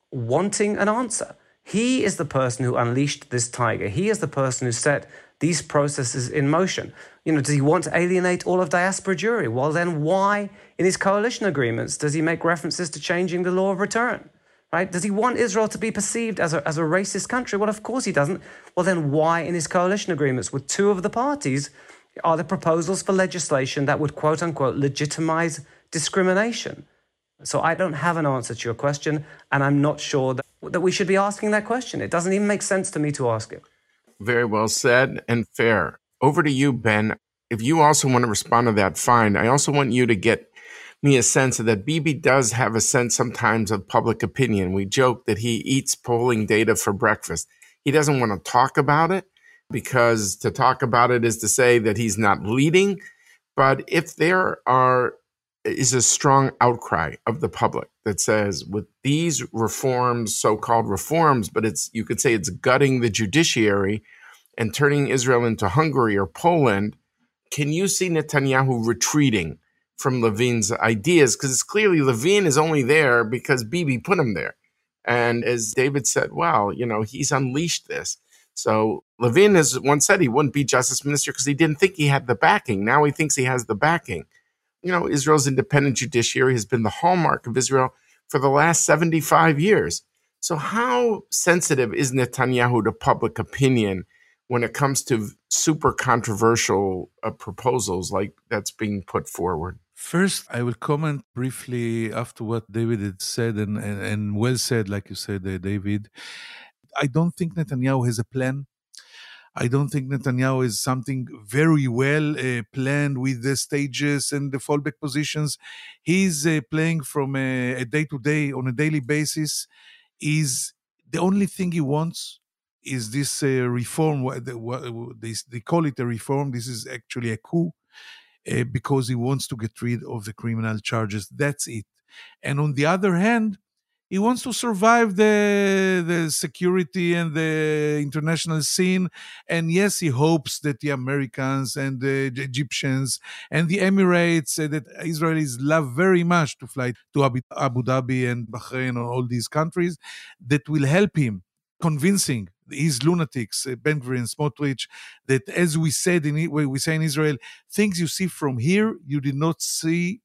wanting an answer. He is the person who unleashed this tiger. He is the person who set these processes in motion. You know, does he want to alienate all of diaspora Jewry? Well, then why, in his coalition agreements, does he make references to changing the law of return? Right? Does he want Israel to be perceived as a, as a racist country? Well, of course he doesn't. Well, then why, in his coalition agreements with two of the parties, are there proposals for legislation that would quote unquote legitimize discrimination? So I don't have an answer to your question, and I'm not sure that, that we should be asking that question. It doesn't even make sense to me to ask it. Very well said and fair. Over to you, Ben. If you also want to respond to that, fine. I also want you to get me a sense of that Bibi does have a sense sometimes of public opinion. We joke that he eats polling data for breakfast. He doesn't want to talk about it because to talk about it is to say that he's not leading. But if there are is a strong outcry of the public that says with these reforms so-called reforms but it's you could say it's gutting the judiciary and turning Israel into Hungary or Poland can you see Netanyahu retreating from Levin's ideas? Because it's clearly Levin is only there because Bibi put him there. And as David said well you know he's unleashed this. So Levin has once said he wouldn't be justice minister because he didn't think he had the backing. Now he thinks he has the backing. You know, Israel's independent judiciary has been the hallmark of Israel for the last 75 years. So, how sensitive is Netanyahu to public opinion when it comes to super controversial uh, proposals like that's being put forward? First, I will comment briefly after what David had said, and, and, and well said, like you said, uh, David. I don't think Netanyahu has a plan I don't think Netanyahu is something very well uh, planned with the stages and the fallback positions. He's uh, playing from a, day to day, on a daily basis. Is the only thing he wants is this reform. They, they call it a reform. This is actually a coup uh, because he wants to get rid of the criminal charges. That's it. And on the other hand, he wants to survive the the security and the international scene and yes he hopes that the americans and the egyptians and the emirates uh, that israelis love very much to fly to abu, dhabi and bahrain or all these countries that will help him convincing these lunatics, uh, Ben Gvir Smotrich, that as we said in we say in Israel, things you see from here you did not see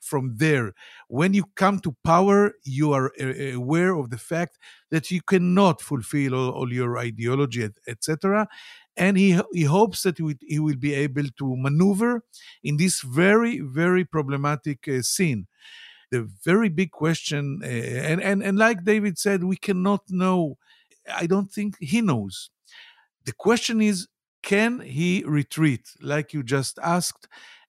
from there. When you come to power, you are aware of the fact that you cannot fulfill all, all your ideology, etc. And he, he hopes that he, he will be able to maneuver in this very, very problematic uh, scene. The very big question, uh, and, and, and like David said, we cannot know. I don't think he knows. The question is can he retreat, like you just asked?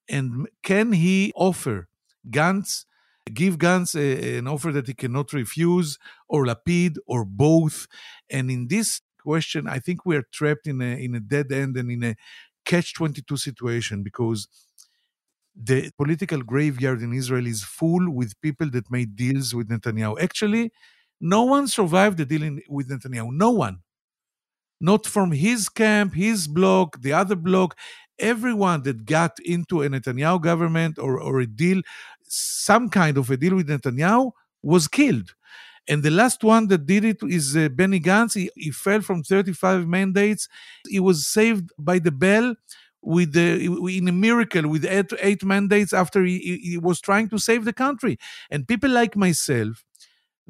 And can he offer Gantz, give Gantz a, eh, an offer that he cannot refuse, or Lapid, or both. And in this question, I think we are trapped in a in a dead end and in a catch twenty two situation because the political graveyard in Israel is full with people that made deals with Netanyahu. Actually, no one survived the dealing with Netanyahu. No one. Not from his camp, his bloc, the other bloc everyone that got into a Netanyahu government or, or a deal, some kind of a deal with Netanyahu, was killed. And the last one that did it is uh, Benny Gantz. He, he, fell from 35 mandates. He was saved by the bell with the in a miracle with eight, eight mandates after he, he was trying to save the country. And people like myself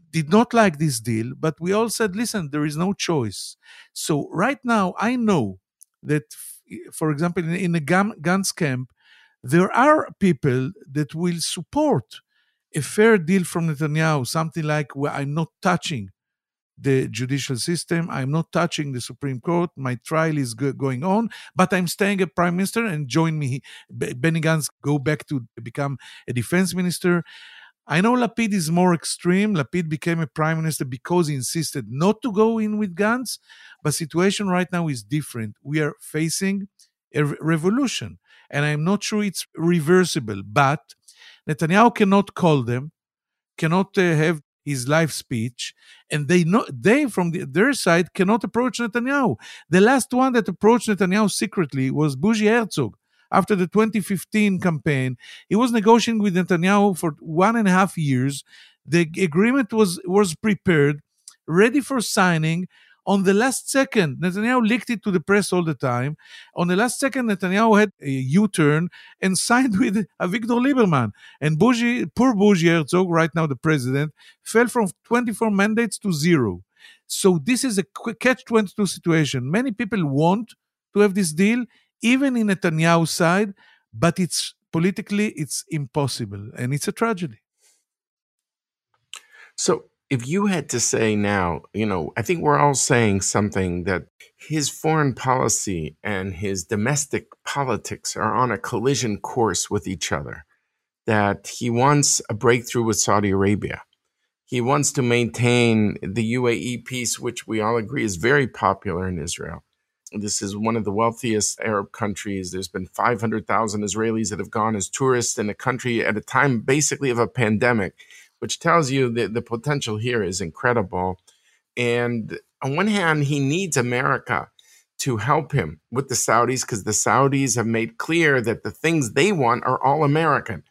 did not like this deal, but we all said, listen, there is no choice. So right now, I know that for example, in, in a Gantz camp, there are people that will support a fair deal from Netanyahu, something like, well, I'm not touching the judicial system. I'm not touching the Supreme Court. My trial is go- going on, but I'm staying a prime minister and join me. Benny Gantz go back to become a defense minister. I know Lapid is more extreme. Lapid became a prime minister because he insisted not to go in with Gantz. but situation right now is different. We are facing a revolution, and I'm not sure it's reversible. But Netanyahu cannot call them, cannot uh, have his live speech, and they know they from the, their side cannot approach Netanyahu. The last one that approached Netanyahu secretly was Bougie Herzog after the 2015 campaign. He was negotiating with Netanyahu for one and a half years. The agreement was was prepared, ready for signing. On the last second, Netanyahu leaked it to the press all the time. On the last second, Netanyahu had a U-turn and signed with Avigdor Lieberman. And Bougie, poor Bougie Herzog, right now the president, fell from 24 mandates to zero. So this is a catch-22 situation. Many people want to have this deal even in Netanyahu's side, but it's politically it's impossible and it's a tragedy. So if you had to say now, you know, I think we're all saying something that his foreign policy and his domestic politics are on a collision course with each other. That he wants a breakthrough with Saudi Arabia. He wants to maintain the UAE peace, which we all agree is very popular in Israel. This is one of the wealthiest Arab countries. There's been 500,000 Israelis that have gone as tourists in a country at a time basically of a pandemic, which tells you that the potential here is incredible. And on one hand, he needs America to help him with the Saudis because the Saudis have made clear that the things they want are all American,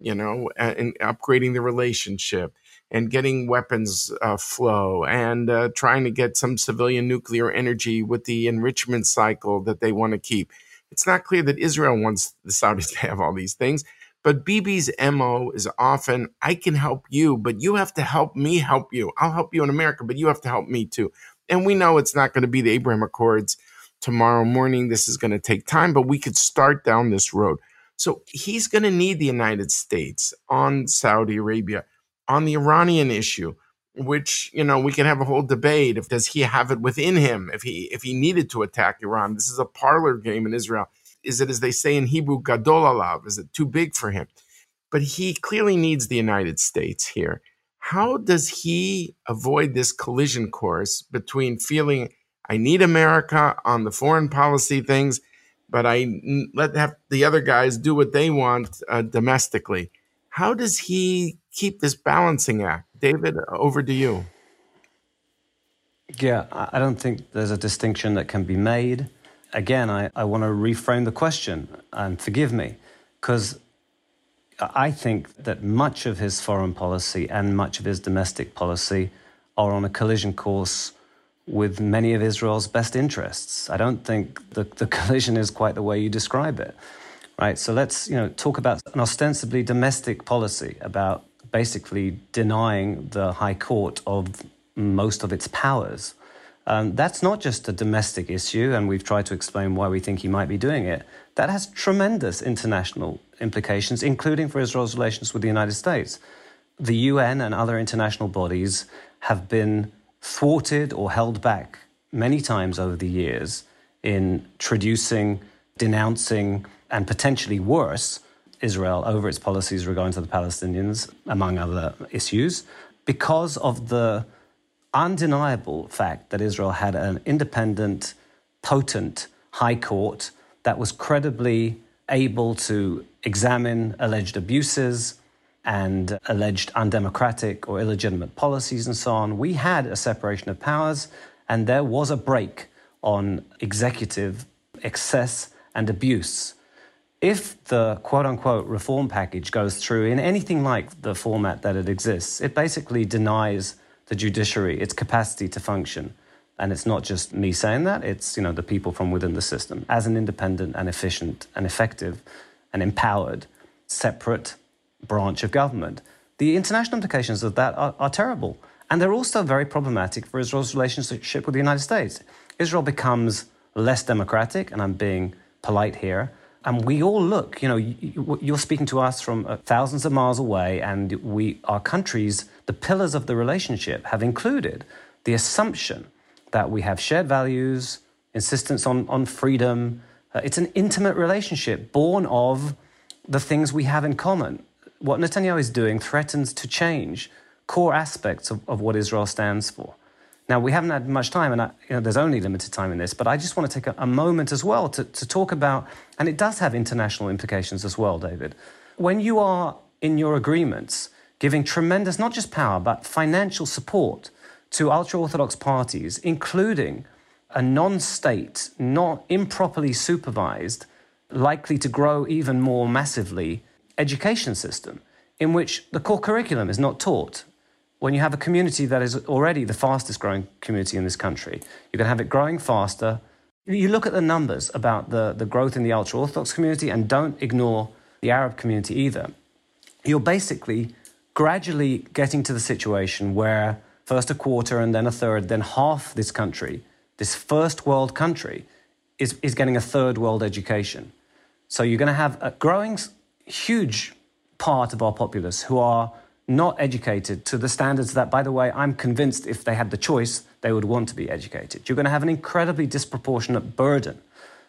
you know, and upgrading the relationship and getting weapons uh, flow and uh, trying to get some civilian nuclear energy with the enrichment cycle that they want to keep. It's not clear that Israel wants the Saudis to have all these things, but Bibi's MO is often I can help you, but you have to help me help you. I'll help you in America, but you have to help me too. And we know it's not going to be the Abraham Accords tomorrow morning. This is going to take time, but we could start down this road. So he's going to need the United States on Saudi Arabia on the Iranian issue, which you know we can have a whole debate if does he have it within him if he if he needed to attack Iran. This is a parlor game in Israel. Is it as they say in Hebrew, gadol alav? Is it too big for him? But he clearly needs the United States here. How does he avoid this collision course between feeling I need America on the foreign policy things, but I let have the other guys do what they want uh, domestically? How does he keep this balancing act David, over to you. Yeah, I don't think there's a distinction that can be made. Again, I, I want to reframe the question, and forgive me, because I think that much of his foreign policy and much of his domestic policy are on a collision course with many of Israel's best interests. I don't think the, the collision is quite the way you describe it. Right? So let's, you know, talk about an ostensibly domestic policy about basically denying the High Court of most of its powers. Um, that's not just a domestic issue, and we've tried to explain why we think he might be doing it. That has tremendous international implications, including for Israel's relations with the United States. The UN and other international bodies have been thwarted or held back many times over the years in traducing, denouncing, and potentially worse, Israel over its policies regarding to the Palestinians, among other issues, because of the undeniable fact that Israel had an independent, potent high court that was credibly able to examine alleged abuses and alleged undemocratic or illegitimate policies and so on. We had a separation of powers, and there was a brake on executive excess and abuse. If the quote unquote reform package goes through in anything like the format that it exists, it basically denies the judiciary its capacity to function. And it's not just me saying that, it's you know the people from within the system as an independent and efficient and effective and empowered separate branch of government. The international implications of that are, are terrible. And they're also very problematic for Israel's relationship with the United States. Israel becomes less democratic, and I'm being polite here. And we all look, you know, you're speaking to us from uh, thousands of miles away, and we, our countries, the pillars of the relationship have included the assumption that we have shared values, insistence on, on freedom. Uh, it's an intimate relationship born of the things we have in common. What Netanyahu is doing threatens to change core aspects of, of what Israel stands for. Now, we haven't had much time, and I, you know, there's only limited time in this, but I just want to take a, a moment as well to, to talk about, and it does have international implications as well, David. When you are in your agreements giving tremendous, not just power, but financial support to ultra Orthodox parties, including a non state, not improperly supervised likely to grow even more massively education system in which the core curriculum is not taught. When you have a community that is already the fastest growing community in this country, you're going to have it growing faster. You look at the numbers about the, the growth in the ultra Orthodox community and don't ignore the Arab community either. You're basically gradually getting to the situation where first a quarter and then a third, then half this country, this first world country, is, is getting a third world education. So you're going to have a growing, huge part of our populace who are not educated to the standards that, by the way, I'm convinced if they had the choice, they would want to be educated. You're going to have an incredibly disproportionate burden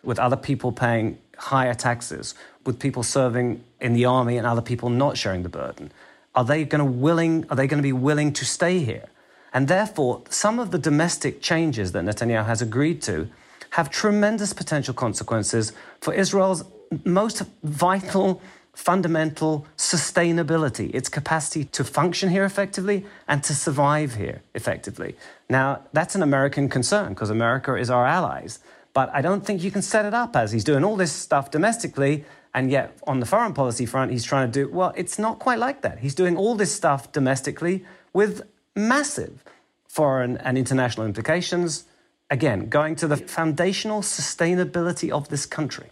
with other people paying higher taxes, with people serving in the army and other people not sharing the burden. Are they going to willing? Are they going to be willing to stay here? And therefore, some of the domestic changes that Netanyahu has agreed to have tremendous potential consequences for Israel's most vital, fundamental sustainability, its capacity to function here effectively and to survive here effectively. Now, that's an American concern because America is our allies. But I don't think you can set it up as he's doing all this stuff domestically, and yet on the foreign policy front, he's trying to do, well, it's not quite like that. He's doing all this stuff domestically with massive foreign and international implications. Again, going to the foundational sustainability of this country.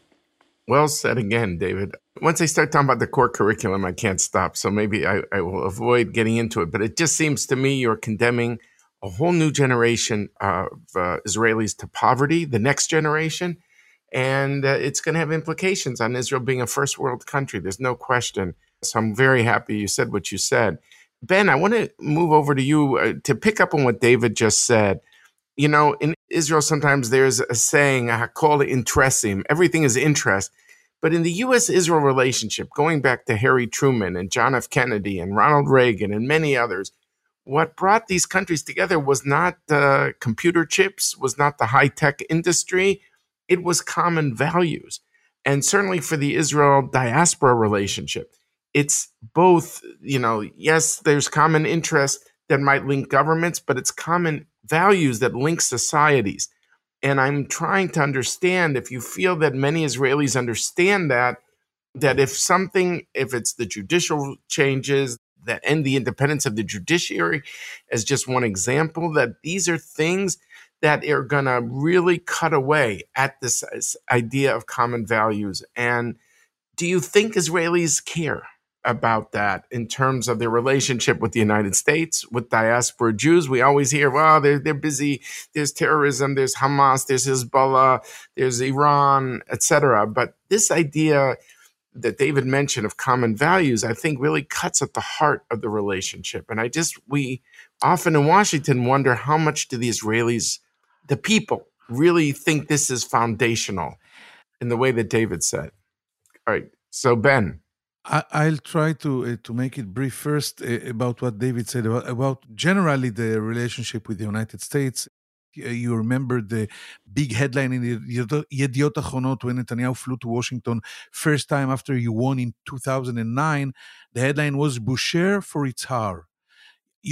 Well said again, David. Once I start talking about the core curriculum, I can't stop. So maybe I, I, will avoid getting into it. But it just seems to me you're condemning a whole new generation of uh, Israelis to poverty, the next generation. And uh, it's going to have implications on Israel being a first world country. There's no question. So I'm very happy you said what you said. Ben, I want to move over to you uh, to pick up on what David just said. You know, in Israel, sometimes there's a saying, I call it interesting. Everything is interest. But in the US Israel relationship, going back to Harry Truman and John F. Kennedy and Ronald Reagan and many others, what brought these countries together was not the computer chips, was not the high tech industry, it was common values. And certainly for the Israel diaspora relationship, it's both, you know, yes, there's common interest that might link governments, but it's common values that link societies. And I'm trying to understand if you feel that many Israelis understand that, that if something, if it's the judicial changes that end the independence of the judiciary, as just one example, that these are things that are going to really cut away at this idea of common values. And do you think Israelis care? About that in terms of their relationship with the United States, with diaspora Jews. We always hear, well, they're, they're busy. There's terrorism, there's Hamas, there's Hezbollah, there's Iran, etc. But this idea that David mentioned of common values, I think really cuts at the heart of the relationship. And I just, we often in Washington wonder how much do the Israelis, the people, really think this is foundational in the way that David said. All right. So, Ben. I, will try to uh, to make it brief first uh, about what David said about, about generally the relationship with the United States. Uh, you remember the big headline in the Yediot Achronot when Netanyahu flew to Washington first time after he won in 2009. The headline was Bushehr for Yitzhar.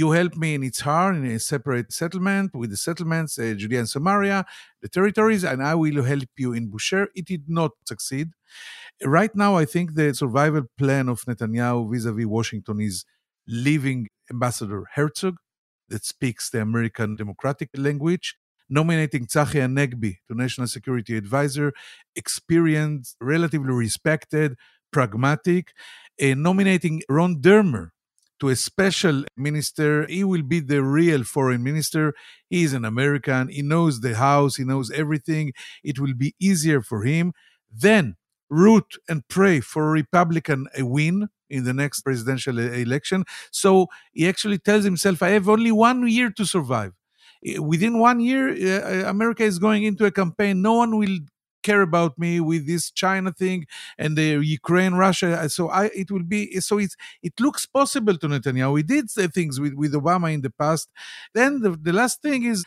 You help me in Yitzhar in a separate settlement with the settlements, uh, Judea and Samaria, the territories, and I will help you in Bushehr. It did not succeed. Right now, I think the survival plan of Netanyahu vis a vis Washington is leaving Ambassador Herzog, that speaks the American democratic language, nominating Tzachi Hanegbi to National Security Advisor, experienced, relatively respected, pragmatic, and nominating Ron Dermer to a special minister. He will be the real foreign minister. He is an American. He knows the house. He knows everything. It will be easier for him. Then root and pray for a Republican a win in the next presidential election. So he actually tells himself, I have only one year to survive. Within one year, uh, America is going into a campaign. No one will care about me with this China thing and the Ukraine, Russia. So I, it will be so. It's it looks possible to Netanyahu. He did things with with Obama in the past. Then the, the last thing is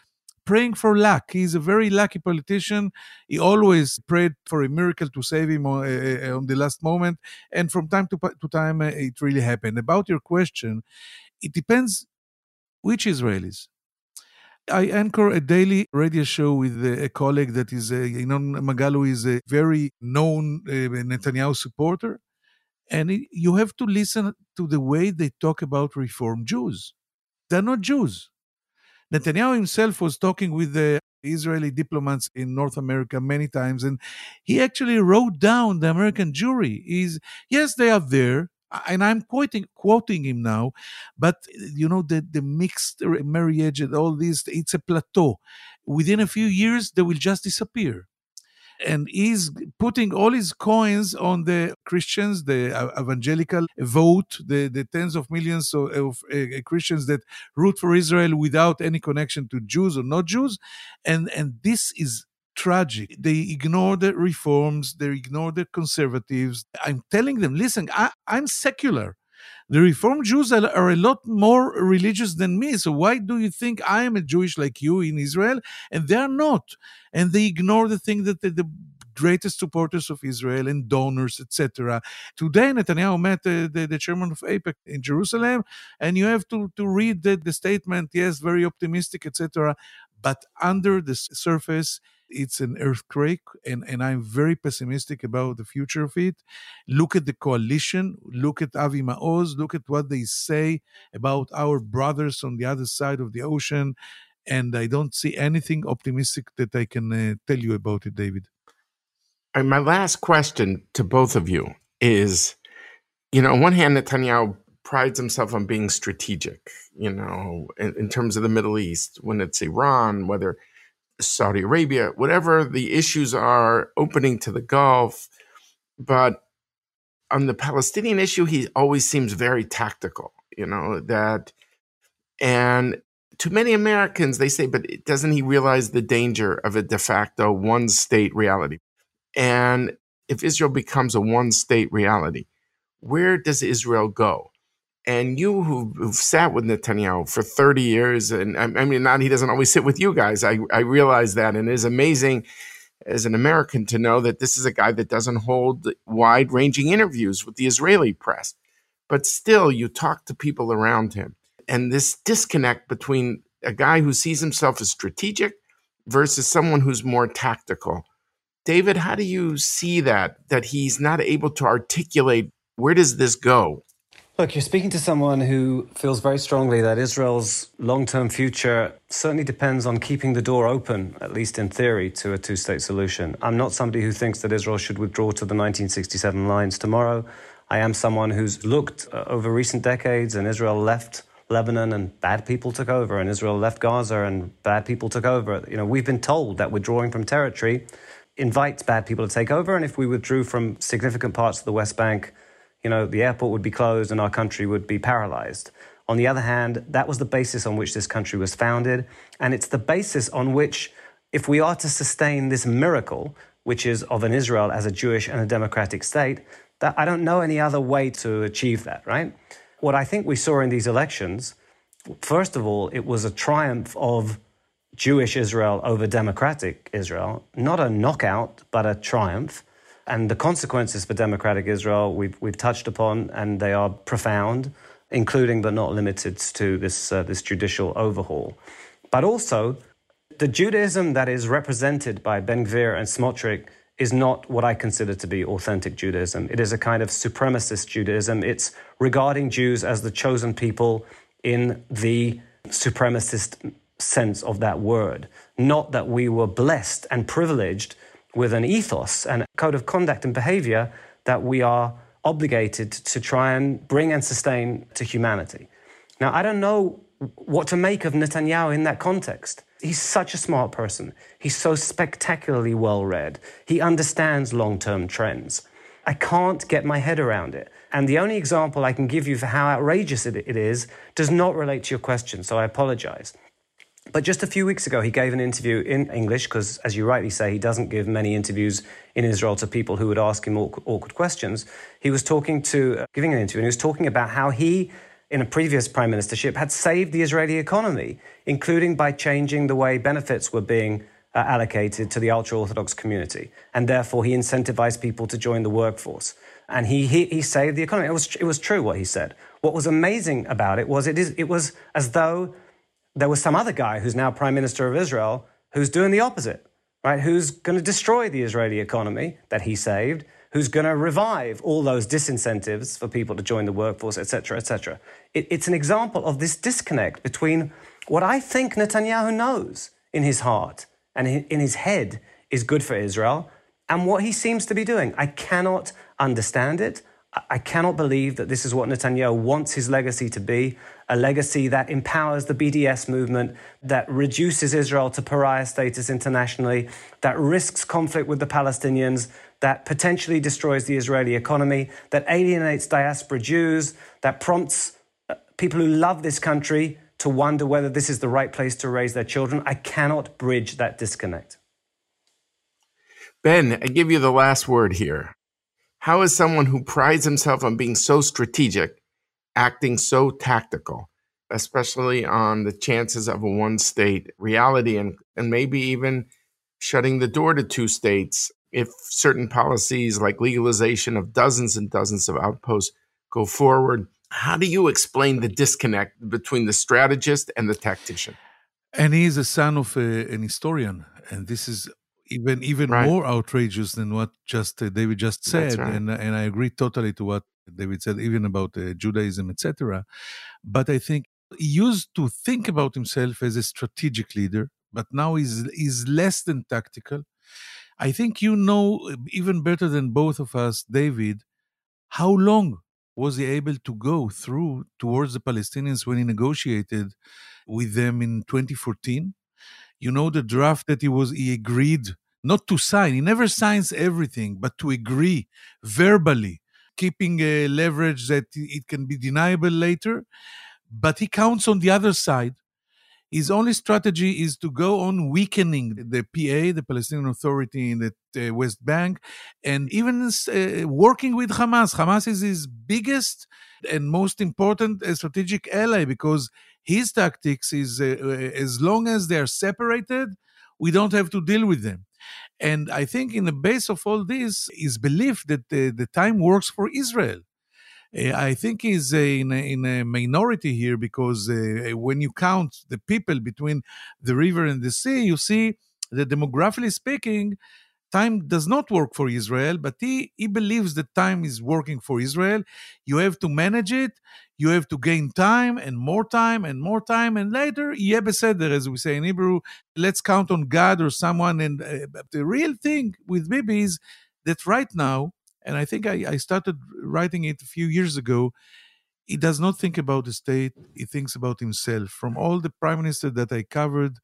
praying for luck. He's a very lucky politician. He always prayed for a miracle to save him on, uh, on the last moment. And from time to, to time, uh, it really happened. About your question, it depends which Israelis. I anchor a daily radio show with a colleague that is, uh, you know, Magalu is a very known uh, Netanyahu supporter. And you have to listen to the way they talk about Reform Jews. They're not Jews. Netanyahu himself was talking with the Israeli diplomats in North America many times, and he actually wrote down the American Jewry. Is yes, they are there, and I'm quoting quoting him now, but you know the the mixed marriage and all this, it's a plateau. Within a few years, they will just disappear and he's putting all his coins on the Christians, the uh, evangelical vote, the, the tens of millions of, of uh, Christians that root for Israel without any connection to Jews or not Jews. And, and this is tragic. They ignore the reforms, they ignore the conservatives. I'm telling them, listen, I, I'm secular. The Reform Jews are, are, a lot more religious than me. So why do you think I am a Jewish like you in Israel? And they are not. And they ignore the thing that the, the greatest supporters of Israel and donors, etc. Today, Netanyahu met the, the chairman of AIPAC in Jerusalem, and you have to, to read the, the statement, yes, very optimistic, etc. But under the surface, it's an earthquake, and, and I'm very pessimistic about the future of it. Look at the coalition, look at Avi Maoz, look at what they say about our brothers on the other side of the ocean, and I don't see anything optimistic that I can uh, tell you about it, David. And my last question to both of you is you know, on one hand, Netanyahu prides himself on being strategic, you know, in, in, terms of the Middle East, when it's Iran, whether Saudi Arabia, whatever the issues are opening to the Gulf. But on the Palestinian issue, he always seems very tactical, you know, that, and to many Americans, they say, but doesn't he realize the danger of a de facto one state reality? And if Israel becomes a one state reality, where does Israel go? And you who, have sat with Netanyahu for 30 years, and I, I mean, not he doesn't always sit with you guys. I, I realize that. And it is amazing as an American to know that this is a guy that doesn't hold wide ranging interviews with the Israeli press. But still, you talk to people around him. And this disconnect between a guy who sees himself as strategic versus someone who's more tactical. David, how do you see that? That he's not able to articulate where does this go? Look, you're speaking to someone who feels very strongly that Israel's long term future certainly depends on keeping the door open, at least in theory, to a two state solution. I'm not somebody who thinks that Israel should withdraw to the 1967 lines tomorrow. I am someone who's looked uh, over recent decades, and Israel left Lebanon and bad people took over, and Israel left Gaza and bad people took over. You know, we've been told that withdrawing from territory invites bad people to take over, and if we withdrew from significant parts of the West Bank, you know, the airport would be closed and our country would be paralyzed. On the other hand, that was the basis on which this country was founded. And it's the basis on which, if we are to sustain this miracle, which is of an Israel as a Jewish and a democratic state, that I don't know any other way to achieve that, right? What I think we saw in these elections, first of all, it was a triumph of Jewish Israel over democratic Israel, not a knockout, but a triumph. And the consequences for democratic Israel we've, we've touched upon, and they are profound, including but not limited to this, uh, this judicial overhaul. But also, the Judaism that is represented by Ben Gvir and Smotrich is not what I consider to be authentic Judaism. It is a kind of supremacist Judaism. It's regarding Jews as the chosen people in the supremacist sense of that word, not that we were blessed and privileged with an ethos and code of conduct and behavior that we are obligated to try and bring and sustain to humanity. Now, I don't know what to make of Netanyahu in that context. He's such a smart person. He's so spectacularly well read. He understands long term trends. I can't get my head around it. And the only example I can give you for how outrageous it is does not relate to your question, so I apologize. But just a few weeks ago, he gave an interview in English because, as you rightly say, he doesn't give many interviews in Israel to people who would ask him awkward questions. He was talking to, uh, giving an interview, and he was talking about how he, in a previous prime ministership, had saved the Israeli economy, including by changing the way benefits were being uh, allocated to the ultra Orthodox community. And therefore, he incentivized people to join the workforce. And he, he, he saved the economy. It was, it was true what he said. What was amazing about it was it, is, it was as though there was some other guy who's now prime minister of Israel who's doing the opposite, right? Who's going to destroy the Israeli economy that he saved, who's going to revive all those disincentives for people to join the workforce, et etc., etc. It, it's an example of this disconnect between what I think Netanyahu knows in his heart and in his head is good for Israel and what he seems to be doing. I cannot understand it. I cannot believe that this is what Netanyahu wants his legacy to be a legacy that empowers the BDS movement, that reduces Israel to pariah status internationally, that risks conflict with the Palestinians, that potentially destroys the Israeli economy, that alienates diaspora Jews, that prompts uh, people who love this country to wonder whether this is the right place to raise their children. I cannot bridge that disconnect. Ben, I give you the last word here. How is someone who prides himself on being so strategic acting so tactical, especially on the chances of a one state reality and, and maybe even shutting the door to two states if certain policies like legalization of dozens and dozens of outposts go forward. How do you explain the disconnect between the strategist and the tactician? And he is a son of a, an historian, and this is even even right. more outrageous than what just uh, David just said. Right. And and I agree totally to what David said, even about uh, Judaism, etc. But I think he used to think about himself as a strategic leader, but now he's, he's less than tactical. I think you know even better than both of us, David, how long was he able to go through towards the Palestinians when he negotiated with them in 2014? You know the draft that he was he agreed not to sign. He never signs everything, but to agree verbally keeping a leverage that it can be deniable later. But he counts on the other side. His only strategy is to go on weakening the PA, the Palestinian Authority in the uh, West Bank, and even uh, working with Hamas. Hamas is his biggest and most important uh, strategic ally because his tactics is uh, uh, as long as they are separated, we don't have to deal with them. And I think in the base of all this is belief that the, the time works for Israel. Uh, I think he's in, a, in a minority here because uh, when you count the people between the river and the sea, you see that demographically speaking, time does not work for Israel, but he, he believes that time is working for Israel. You have to manage it. You have to gain time and more time and more time. And later, yeh beseder, as we say in Hebrew, let's count on God or someone. And uh, the real thing with Bibi is that right now, and I think I, I started writing it a few years ago, he does not think about the state. He thinks about himself. From all the prime ministers that I covered,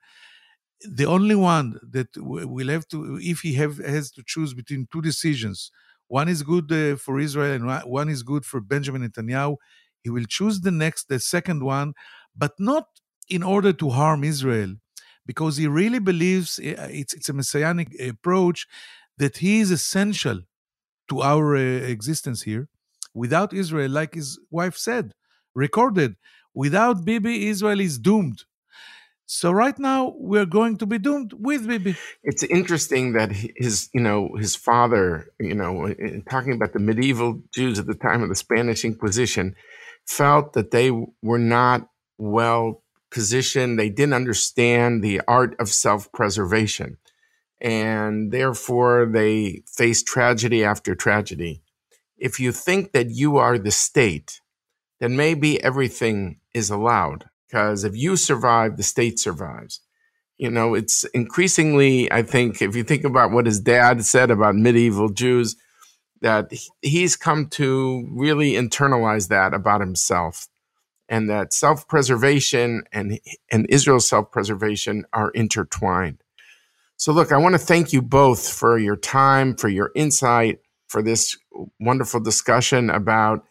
the only one that will have to, if he have, has to choose between two decisions, one is good uh, for Israel and one is good for Benjamin Netanyahu, he will choose the next, the second one, but not in order to harm Israel, because he really believes uh, it's, it's a messianic approach that he is essential to our uh, existence here. Without Israel, like his wife said, recorded, without Bibi, Israel is doomed. So right now we're going to be doomed with Bibi. It's interesting that his, you know, his father, you know, uh, talking about the medieval Jews at the time of the Spanish Inquisition, felt that they were not well positioned. They didn't understand the art of self-preservation, and therefore they faced tragedy after tragedy. If you think that you are the state, then maybe everything is allowed because if you survive, the state survives. You know, it's increasingly, I think, if you think about what his dad said about medieval Jews, that he's come to really internalize that about himself and that self-preservation and, and Israel's self-preservation are intertwined. So look, I want to thank you both for your time, for your insight, for this wonderful discussion about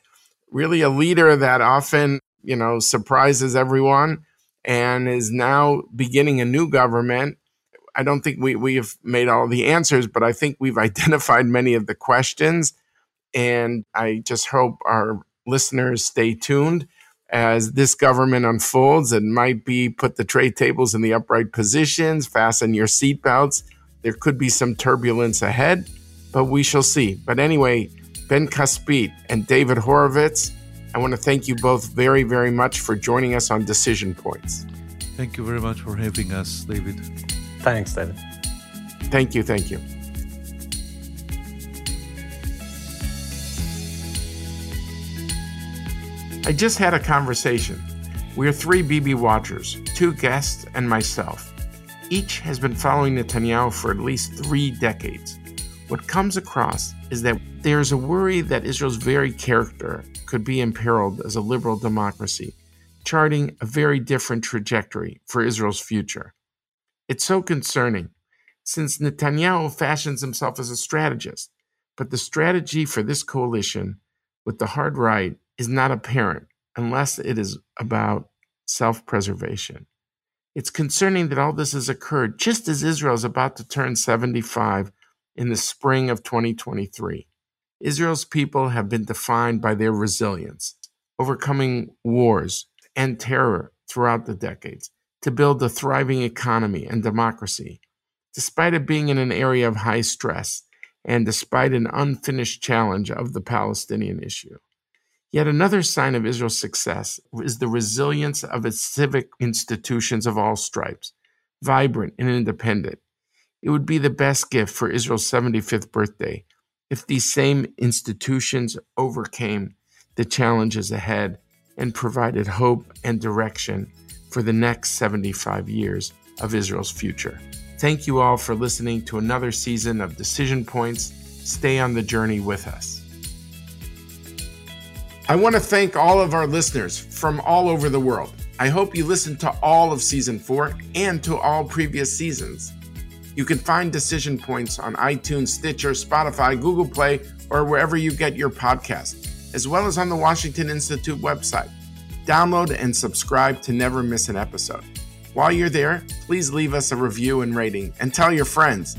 really a leader that often you know, surprises everyone and is now beginning a new government. I don't think we, we have made all the answers, but I think we've identified many of the questions. And I just hope our listeners stay tuned as this government unfolds. It might be put the tray tables in the upright positions, fasten your seatbelts. There could be some turbulence ahead, but we shall see. But anyway, Ben Caspit and David Horovitz, I want to thank you both very, very much for joining us on Decision Points. Thank you very much for having us, David. Thanks, David. Thank you. Thank you. I just had a conversation. We are three Bibi watchers, two guests, and myself. Each has been following Netanyahu for at least three decades. What comes across is that there's a worry that Israel's very character could be imperiled as a liberal democracy, charting a very different trajectory for Israel's future. It's so concerning, since Netanyahu fashions himself as a strategist, but the strategy for this coalition with the hard right is not apparent unless it is about self preservation. It's concerning that all this has occurred just as Israel is about to turn 75 in the spring of 2023. Israel's people have been defined by their resilience, overcoming wars and terror throughout the decades to build a thriving economy and democracy, despite it being in an area of high stress and despite an unfinished challenge of the Palestinian issue. Yet another sign of Israel's success is the resilience of its civic institutions of all stripes, vibrant and independent. It would be the best gift for Israel's 75th birthday if these same institutions overcame the challenges ahead and provided hope and direction for the next 75 years of Israel's future. Thank you all for listening to another season of Decision Points. Stay on the journey with us. I want to thank all of our listeners from all over the world. I hope you listened to all of season four and to all previous seasons. You can find Decision Points on iTunes, Stitcher, Spotify, Google Play, or wherever you get your podcast, as well as on the Washington Institute website. Download and subscribe to never miss an episode. While you're there, please leave us a review and rating and tell your friends.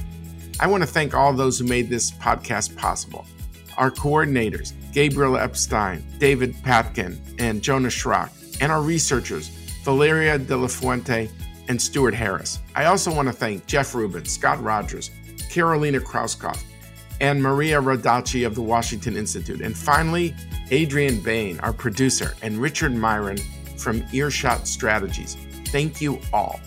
I want to thank all those who made this podcast possible. Our coordinators, Gabriel Epstein, David Patkin, and Jonah Schrock, and our researchers, Valeria De La Fuente and Stuart Harris. I also want to thank Jeff Rubin, Scott Rogers, Carolina Krauskopf, and Maria Rodacci of the Washington Institute. And finally, Adrian Bain, our producer, and Richard Myron from Earshot Strategies. Thank you all.